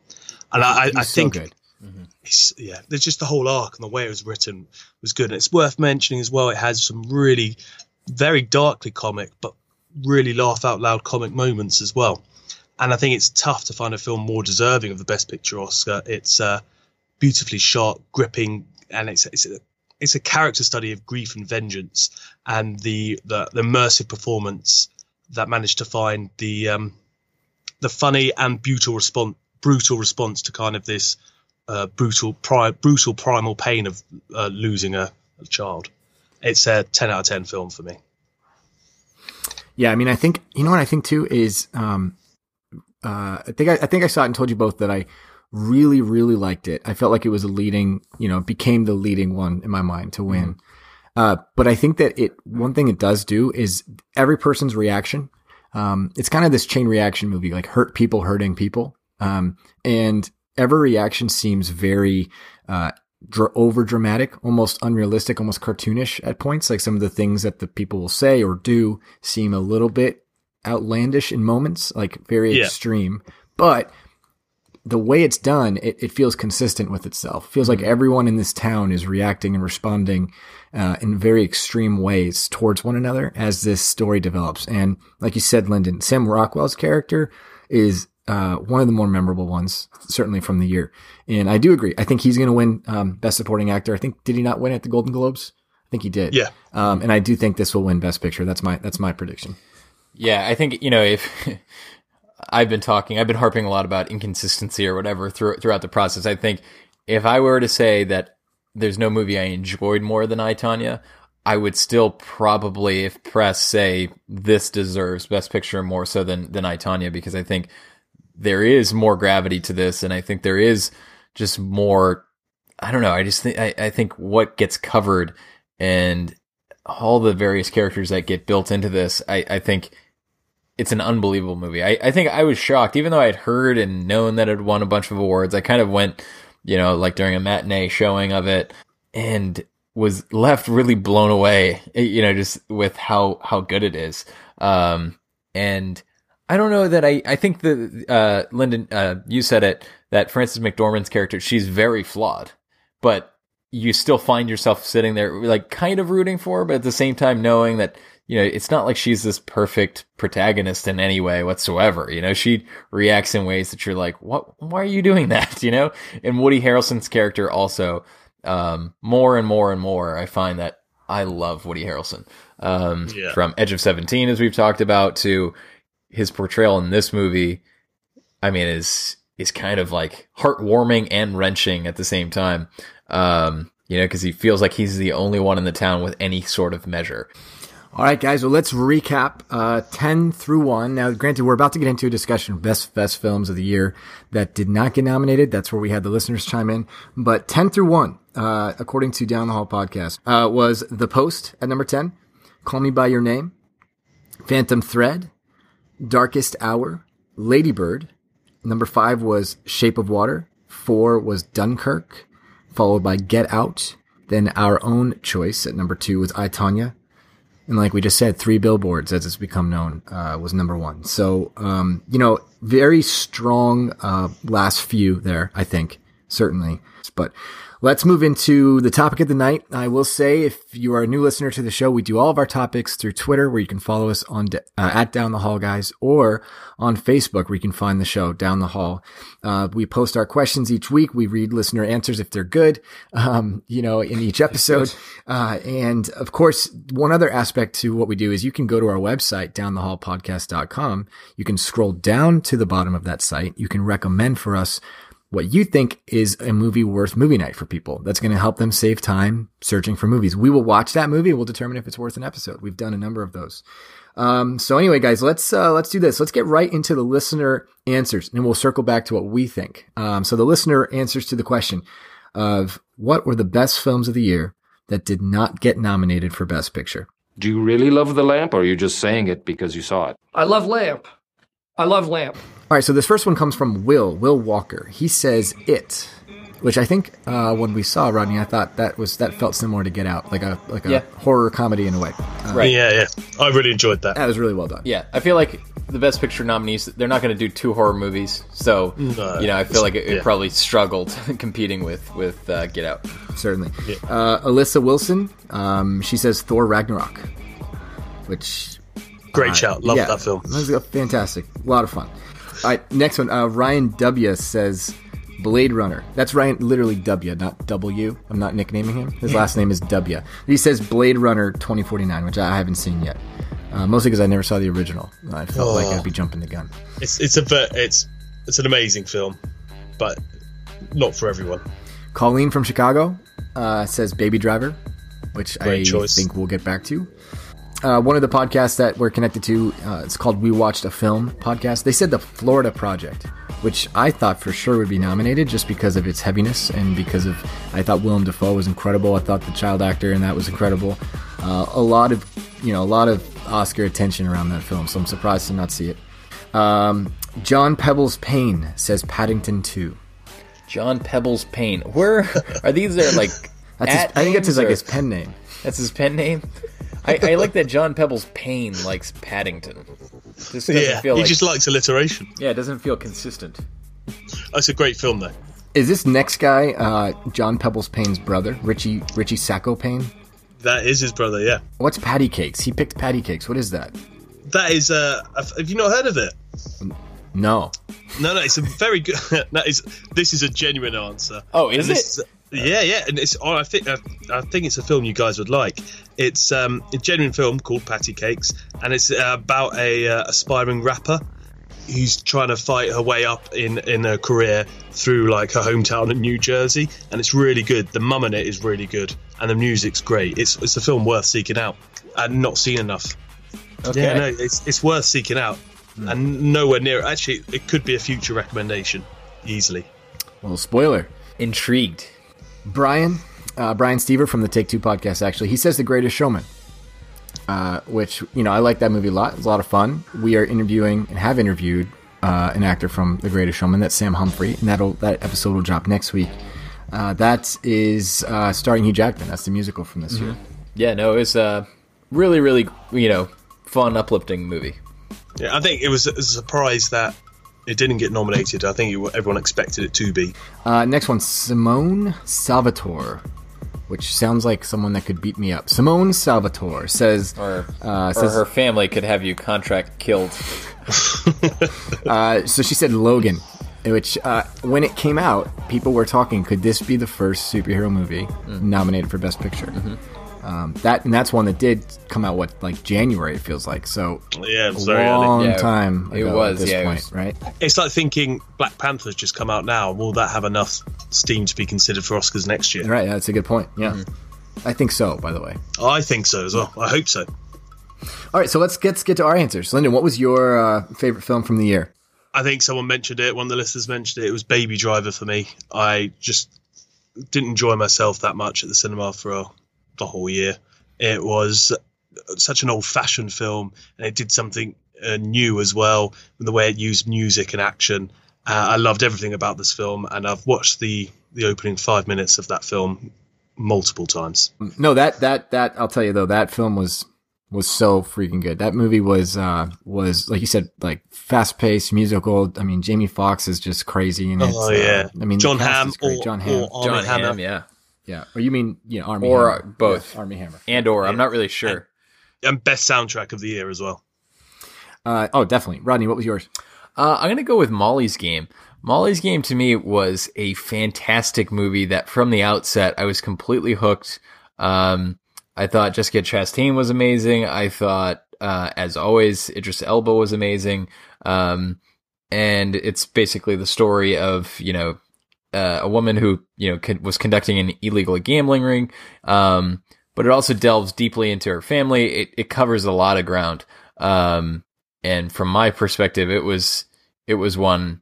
Speaker 3: And I, I,
Speaker 2: He's
Speaker 3: I
Speaker 2: so
Speaker 3: think
Speaker 2: good.
Speaker 3: it's, yeah, there's just the whole arc and the way it was written was good. And it's worth mentioning as well. It has some really very darkly comic, but really laugh out loud comic moments as well. And I think it's tough to find a film more deserving of the Best Picture Oscar. It's uh, beautifully shot, gripping, and it's it's a, it's a character study of grief and vengeance, and the the, the immersive performance that managed to find the um, the funny and brutal response brutal response to kind of this uh, brutal pri- brutal primal pain of uh, losing a, a child. It's a ten out of ten film for me.
Speaker 2: Yeah, I mean, I think you know what I think too is, um, uh, I think I, I think I saw it and told you both that I really, really liked it. I felt like it was a leading, you know, became the leading one in my mind to win. Uh, but I think that it one thing it does do is every person's reaction. Um, it's kind of this chain reaction movie, like hurt people hurting people. Um, and every reaction seems very uh, dr- over dramatic, almost unrealistic, almost cartoonish at points. Like some of the things that the people will say or do seem a little bit outlandish in moments, like very
Speaker 3: Yeah.
Speaker 2: extreme. But the way it's done, it, it feels consistent with itself. It feels like everyone in this town is reacting and responding uh, in very extreme ways towards one another as this story develops. And like you said, Lyndon, Sam Rockwell's character is uh, one of the more memorable ones, certainly from the year. And I do agree. I think he's going to win um, Best Supporting Actor. I think did he not win at the Golden Globes? I think he did.
Speaker 3: Yeah.
Speaker 2: Um, and I do think this will win Best Picture. That's my that's my prediction.
Speaker 1: Yeah, I think you know if I've been talking, I've been harping a lot about inconsistency or whatever through, throughout the process. I think if I were to say that there's no movie I enjoyed more than I Tonya, I would still probably, if press, say this deserves Best Picture more so than than I Tonya because I think there is more gravity to this, and I think there is just more. I don't know. I just think I, I think what gets covered and all the various characters that get built into this, I, I think it's an unbelievable movie. I, I think I was shocked, even though I'd heard and known that it won a bunch of awards. I kind of went, you know, like during a matinee showing of it, and was left really blown away, you know, just with how, how good it is. Um, and I don't know that I, I think the, uh, Lyndon, uh, you said it, that Frances McDormand's character, she's very flawed, but you still find yourself sitting there, like kind of rooting for her, but at the same time knowing that, you know, it's not like she's this perfect protagonist in any way whatsoever. You know, she reacts in ways that you're like, what, why are you doing that? You know, and Woody Harrelson's character also, um, more and more and more, I find that I love Woody Harrelson. Um,
Speaker 3: Yeah.
Speaker 1: from Edge of 17, as we've talked about, to his portrayal in this movie, I mean, is, is kind of like heartwarming and wrenching at the same time. Um, you know, cause he feels like he's the only one in the town with any sort of measure.
Speaker 2: All right, guys. Well, let's recap uh, ten through one. Now, granted, we're about to get into a discussion of best best films of the year that did not get nominated. That's where we had the listeners chime in. But ten through one, uh, according to Down the Hall podcast, uh, was The Post at number ten, Call Me by Your Name, Phantom Thread, Darkest Hour, Ladybird. Number five was Shape of Water. Four was Dunkirk, followed by Get Out. Then our own choice at number two was I Tonya. And like we just said, three billboards, as it's become known, uh, was number one. So, um, you know, very strong, uh, last few there, I think, certainly. But let's move into the topic of the night. I will say, if you are a new listener to the show, we do all of our topics through Twitter, where you can follow us on, uh, at Down the Hall Guys, or on Facebook, where you can find the show Down the Hall. Uh, we post our questions each week. We read listener answers if they're good, um, you know, in each episode. Uh, and of course, one other aspect to what we do is you can go to our website, downthehallpodcast.com. You can scroll down to the bottom of that site. You can recommend for us what you think is a movie worth movie night for people. That's going to help them save time searching for movies. We will watch that movie we'll determine if it's worth an episode. We've done a number of those. Um, so anyway, guys, let's, uh, let's do this. Let's get right into the listener answers and we'll circle back to what we think. Um, so the listener answers to the question of what were the best films of the year that did not get nominated for best picture?
Speaker 28: Do you really love the lamp, or are you just saying it because you saw it?
Speaker 29: I love Lamp. I love Lamp.
Speaker 2: All right, so this first one comes from Will, Will Walker. He says it, which I think uh, when we saw Rodney, I thought that was that felt similar to Get Out, like a like a
Speaker 1: Yeah.
Speaker 2: horror comedy in a way. Uh,
Speaker 1: Right.
Speaker 3: Yeah, yeah. I really enjoyed that.
Speaker 2: That was really well done.
Speaker 1: Yeah, I feel like the Best Picture nominees, they're not going to do two horror movies. So,
Speaker 3: No.
Speaker 1: you know, I feel like it, it
Speaker 3: Yeah.
Speaker 1: probably struggled competing with, with uh, Get Out.
Speaker 2: Certainly. Uh, Alyssa Wilson, um, she says Thor Ragnarok, which
Speaker 3: Great
Speaker 2: uh,
Speaker 3: shout. Love
Speaker 2: yeah,
Speaker 3: that film.
Speaker 2: That was a fantastic, a lot of fun. All right, next one. Uh, Ryan W says Blade Runner. That's Ryan, literally W, not W. I'm not nicknaming him. His last name is W. He says Blade Runner 2049, which I haven't seen yet. Uh, mostly because I never saw the original. I felt like
Speaker 3: Oh.
Speaker 2: I'd be jumping the gun.
Speaker 3: It's it's a it's it's an amazing film, but not for everyone.
Speaker 2: Colleen from Chicago uh, says Baby Driver, which
Speaker 3: Great
Speaker 2: I
Speaker 3: choice.
Speaker 2: think we'll get back to. Uh, one of the podcasts that we're connected to, uh, it's called We Watched a Film podcast. They said the Florida Project, which I thought for sure would be nominated just because of its heaviness and because of I thought Willem Dafoe was incredible. I thought the child actor and that was incredible. Uh, a lot of you know a lot of Oscar attention around that film, so I'm surprised to not see it. Um, John Pebbles Payne says Paddington Two.
Speaker 1: John Pebbles Payne. Where are these? There like
Speaker 2: That's his, I think that's his like his pen name.
Speaker 1: That's his pen name. I, I like that John Pebbles Payne likes Paddington. Just
Speaker 3: Yeah,
Speaker 1: feel
Speaker 3: he
Speaker 1: like
Speaker 3: just likes alliteration.
Speaker 1: yeah, it doesn't feel consistent.
Speaker 3: That's a great film though.
Speaker 2: Is this next guy uh, John Pebbles Payne's brother, Richie Richie Sacco Payne?
Speaker 3: That is his brother. Yeah,
Speaker 2: What's patty cakes? He picked patty cakes. What is that?
Speaker 3: that is. Uh, have you not heard of it?
Speaker 2: No.
Speaker 3: No, no, it's a very good. that is. This is a genuine answer.
Speaker 1: Oh, is
Speaker 3: And this
Speaker 1: it?
Speaker 3: Yeah, yeah, and it's. oh, I think. I, I think it's a film you guys would like. It's um, a genuine film called Patty Cakes, and it's uh, about a uh, aspiring rapper who's trying to fight her way up in in her career through like her hometown in New Jersey, and it's really good. The mum in it is really good, and the music's great. It's it's a film worth seeking out and not seen enough.
Speaker 1: Okay.
Speaker 3: Yeah, no, it's it's worth seeking out, and nowhere near. Actually, it could be a future recommendation easily.
Speaker 2: Well, spoiler.
Speaker 1: Intrigued.
Speaker 2: Brian, uh, Brian Stever from the Take Two podcast, actually, he says The Greatest Showman, uh, which, you know, I like that movie a lot. It's a lot of fun. We are interviewing and have interviewed uh, an actor from The Greatest Showman. That's Sam Humphrey, and that'll that episode will drop next week. Uh, that is uh, starring Hugh Jackman. That's the musical from this year.
Speaker 1: Yeah, no, it was a really, really, you know, fun, uplifting movie.
Speaker 3: Yeah, I think it was a surprise that it didn't get nominated. I think it, everyone expected it to be.
Speaker 2: Uh, next one, Simone Salvatore, which sounds like someone that could beat me up. Simone Salvatore says,
Speaker 1: Or,
Speaker 2: uh,
Speaker 1: or
Speaker 2: says
Speaker 1: her family could have you contract killed.
Speaker 2: uh, so she said Logan, which uh, when it came out, people were talking, could this be the first superhero movie nominated for Best Picture? Um, that and that's one that did come out what like January it feels like so
Speaker 3: Yeah, it
Speaker 2: a
Speaker 3: was very early.
Speaker 2: long
Speaker 1: Yeah,
Speaker 2: time
Speaker 1: it was,
Speaker 2: at this
Speaker 1: yeah, it
Speaker 2: point
Speaker 1: was-
Speaker 2: right
Speaker 3: It's like thinking Black Panther's just come out now. Will that have enough steam to be considered for Oscars next year?
Speaker 2: right that's a good point yeah I think so by the way
Speaker 3: I think so as well. I hope so.
Speaker 2: all right so let's get let's get to our answers Lyndon what was your uh, favorite film from the year
Speaker 3: I think someone mentioned it. One of the listeners mentioned it. It was Baby Driver for me. I just didn't enjoy myself that much at the cinema for uh, the whole year. It was such an old-fashioned film, and it did something uh, new as well in the way it used music and action. Uh, I loved everything about this film, and I've watched the the opening five minutes of that film multiple times.
Speaker 2: no that that that I'll tell you though that film was was so freaking good that movie was uh was like you said like fast paced musical I mean Jamie Foxx is just crazy and it's
Speaker 3: Oh yeah,
Speaker 2: uh, I mean the Jon
Speaker 3: Hamm or,
Speaker 2: Jon Hamm
Speaker 3: Jon
Speaker 1: Hamm, yeah.
Speaker 2: Yeah or you mean you know Armie
Speaker 1: Or
Speaker 2: Hammer.
Speaker 1: uh, both.
Speaker 2: Yeah, Armie Hammer
Speaker 1: And or, I'm not really sure.
Speaker 3: and best soundtrack of the year as well.
Speaker 2: Uh, oh, definitely. Rodney, what was yours?
Speaker 1: Uh, I'm going to go with Molly's Game. Molly's Game to me was a fantastic movie that from the outset I was completely hooked. Um, I thought Jessica Chastain was amazing. I thought, uh, as always, Idris Elba was amazing. Um, and it's basically the story of, you know, uh, a woman who, you know, con- was conducting an illegal gambling ring. Um, but it also delves deeply into her family. It, it covers a lot of ground. Um, and from my perspective, it was, it was one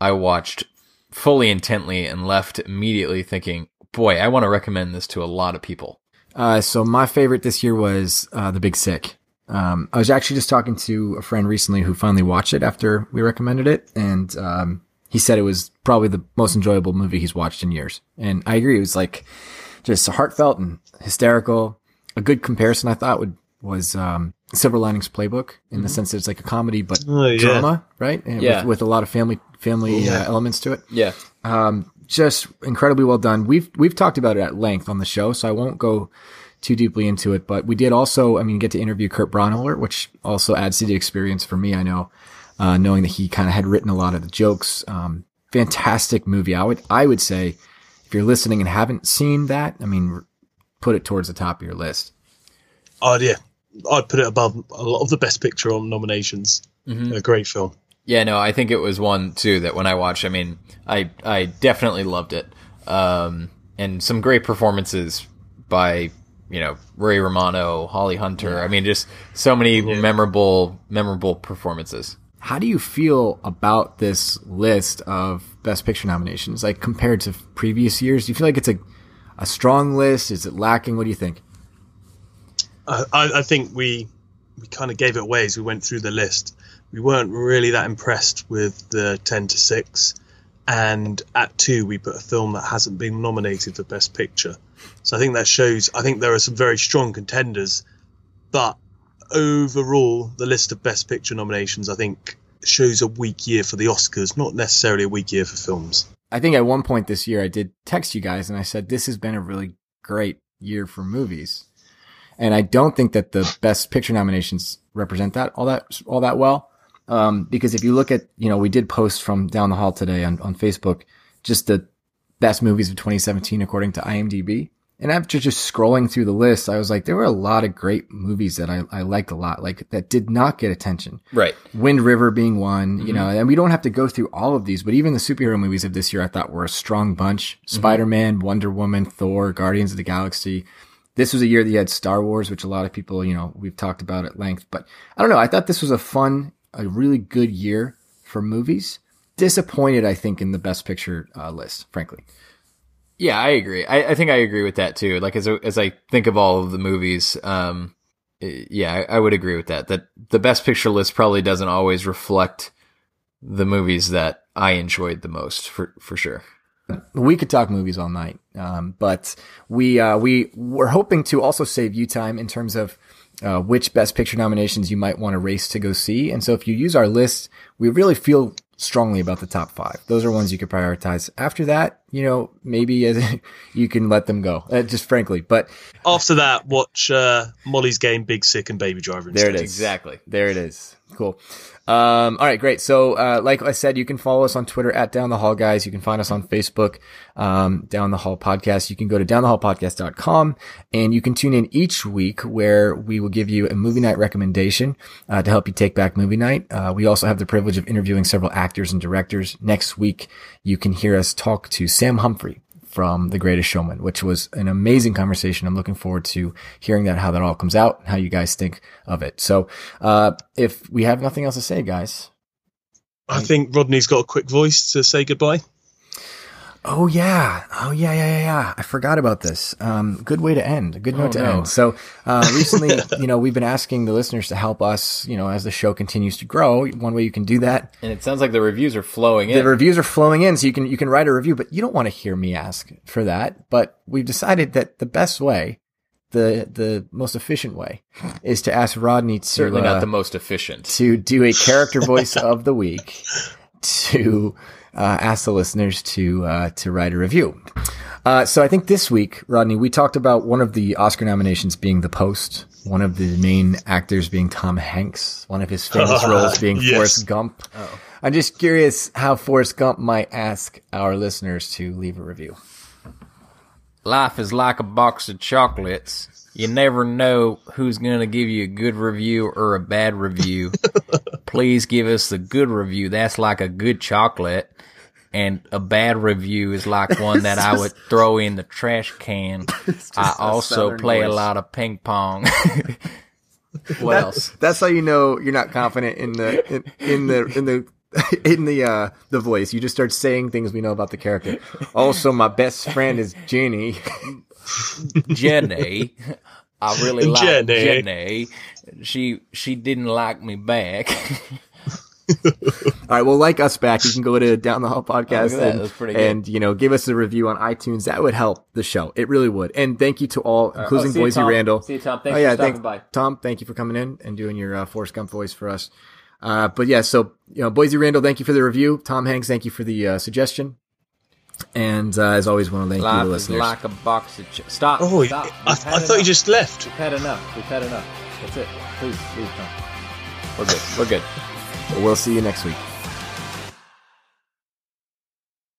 Speaker 1: I watched fully intently and left immediately thinking, boy, I want to recommend this to a lot of people.
Speaker 2: Uh, so my favorite this year was uh, The Big Sick. Um, I was actually just talking to a friend recently who finally watched it after we recommended it, and um, he said it was probably the most enjoyable movie he's watched in years. And I agree. It was like just heartfelt and hysterical. A good comparison I thought would was um, Silver Linings Playbook in the sense that it's like a comedy but
Speaker 3: Oh, yeah.
Speaker 2: drama, right? And
Speaker 1: Yeah.
Speaker 2: with, with a lot of family family
Speaker 1: Yeah.
Speaker 2: uh, elements to it.
Speaker 1: Yeah.
Speaker 2: Um, just incredibly well done. We've we've talked about it at length on the show, so I won't go too deeply into it. But we did also, I mean, get to interview Kurt Braunohler, which also adds to the experience for me. I know, uh, knowing that he kind of had written a lot of the jokes. Um, fantastic movie. I would I would say, if you're listening and haven't seen that, I mean, put it towards the top of your list.
Speaker 3: Oh yeah, I'd put it above a lot of the best picture on nominations.
Speaker 1: Mhm.
Speaker 3: A great film.
Speaker 1: Yeah, no, I think it was one too that when I watched, I mean, I I definitely loved it. Um, and some great performances by you know Ray Romano, Holly Hunter. I mean, just so many memorable memorable performances.
Speaker 2: How do you feel about this list of Best Picture nominations, like compared to previous years? Do you feel like it's a a strong list? Is it lacking? What do you think?
Speaker 3: I, I think we we kind of gave it away as we went through the list. We weren't really that impressed with the ten to six, and at two we put a film that hasn't been nominated for Best Picture. So I think that shows. I think there are some very strong contenders, but overall, the list of Best Picture nominations I think shows a weak year for the Oscars, not necessarily a weak year for films.
Speaker 2: I think at one point this year I did text you guys and I said this has been a really great year for movies. And I don't think that the best picture nominations represent that all that all that well. Um, because if you look at, you know, we did post from down the hall today on, on Facebook, just the best movies of 2017 according to IMDb. And after just scrolling through the list, I was like, there were a lot of great movies that I, I liked a lot, like that did not get attention.
Speaker 1: Right.
Speaker 2: Wind River being one,
Speaker 1: Mm-hmm.
Speaker 2: you know, and we don't have to go through all of these, but even the superhero movies of this year, I thought were a strong bunch.
Speaker 1: Mm-hmm.
Speaker 2: Spider-Man, Wonder Woman, Thor, Guardians of the Galaxy. This was a year that you had Star Wars, which a lot of people, you know, we've talked about at length, but I don't know. I thought this was a fun, a really good year for movies. Disappointed, I think, in the best picture uh, list, frankly.
Speaker 1: Yeah, I agree. I, I think I agree with that too. Like as as I think of all of the movies, um, eh, yeah, I, I would agree with that. That the best picture list probably doesn't always reflect the movies that I enjoyed the most, for for sure.
Speaker 2: we could talk movies all night, um, but we uh, we were hoping to also save you time in terms of uh, which Best Picture nominations you might want to race to go see. And so, if you use our list, we really feel strongly about the top five. Those are ones you could prioritize. After that, you know, maybe you can let them go. Uh, just frankly, but
Speaker 3: After that, watch uh, Molly's Game, Big Sick, and Baby Driver.
Speaker 2: There it
Speaker 3: instead.
Speaker 2: is. Exactly. There it is. Cool. Um, all right, great. So, uh, like I said, you can follow us on Twitter at Down the Hall Guys. You can find us on Facebook, um, Down the Hall Podcast. You can go to downthehallpodcast.com and you can tune in each week where we will give you a movie night recommendation, uh, to help you take back movie night. Uh, we also have the privilege of interviewing several actors and directors. Next week, you can hear us talk to Sam Humphrey from The Greatest Showman, which was an amazing conversation. I'm looking forward to hearing that, how that all comes out, and how you guys think of it. So, uh, if we have nothing else to say, guys.
Speaker 3: I think Rodney's got a quick voice to say goodbye.
Speaker 2: Oh yeah. Oh yeah, yeah, yeah, yeah. I forgot about this. Um, good way to end. A good note
Speaker 1: Oh,
Speaker 2: to
Speaker 1: no.
Speaker 2: end. So, uh, recently, you know, we've been asking the listeners to help us, you know, as the show continues to grow. One way you can do that
Speaker 1: And it sounds like the reviews are flowing in.
Speaker 2: the reviews are flowing in, so you can you can write a review, but you don't want to hear me ask for that. But we've decided that the best way, the the most efficient way, is to ask Rodney to
Speaker 1: Certainly
Speaker 2: uh,
Speaker 1: not the most efficient.
Speaker 2: to do a character voice of the week to uh, ask the listeners to uh, to write a review. Uh, so I think this week, Rodney, we talked about one of the Oscar nominations being The Post, one of the main actors being Tom Hanks, one of his famous roles being
Speaker 3: Yes.
Speaker 2: Forrest Gump. I'm just curious how Forrest Gump might ask our listeners to leave a review.
Speaker 1: Life is like a box of chocolates. You never know who's going to give you a good review or a bad review. Please give us the good review. That's like a good chocolate. And a bad review is like one that I would throw in the trash can. I also
Speaker 2: southern
Speaker 1: play a lot of ping pong. what
Speaker 2: That-
Speaker 1: else?
Speaker 2: That's how you know you're not confident in the in, in the in the in the uh the voice. You just start saying things we know about the character. Also, my best friend is Jenny.
Speaker 1: Jenny. I really like
Speaker 3: Jenny.
Speaker 1: Jenny. She she didn't like me back.
Speaker 2: All right, well, like us back, you can go to Down the Hall
Speaker 1: Oh,
Speaker 2: podcast
Speaker 1: look at that.
Speaker 2: and,
Speaker 1: That's pretty good.
Speaker 2: and you know give us a review on iTunes. That would help the show. It really would. And thank you to all,
Speaker 1: right.
Speaker 2: including
Speaker 1: Oh, see you,
Speaker 2: Boise Randall.
Speaker 1: See you, Tom. Thanks
Speaker 2: oh, yeah,
Speaker 1: for stopping
Speaker 2: thanks,
Speaker 1: by.
Speaker 2: Tom. Thank you for coming in and doing your uh, Forrest Gump voice for us. Uh, but yeah, so you know, Boise Randall, thank you for the review. Tom Hanks, thank you for the uh, suggestion. And uh, as always, want to thank you, the
Speaker 1: is
Speaker 2: listeners.
Speaker 1: like a box of ch- stop.
Speaker 3: Oh,
Speaker 1: stop.
Speaker 3: I, I
Speaker 1: had
Speaker 3: thought you just left.
Speaker 1: We've had enough. We've had enough. That's it. Please, leave, Tom. We're good. We're good.
Speaker 2: We'll see you next week.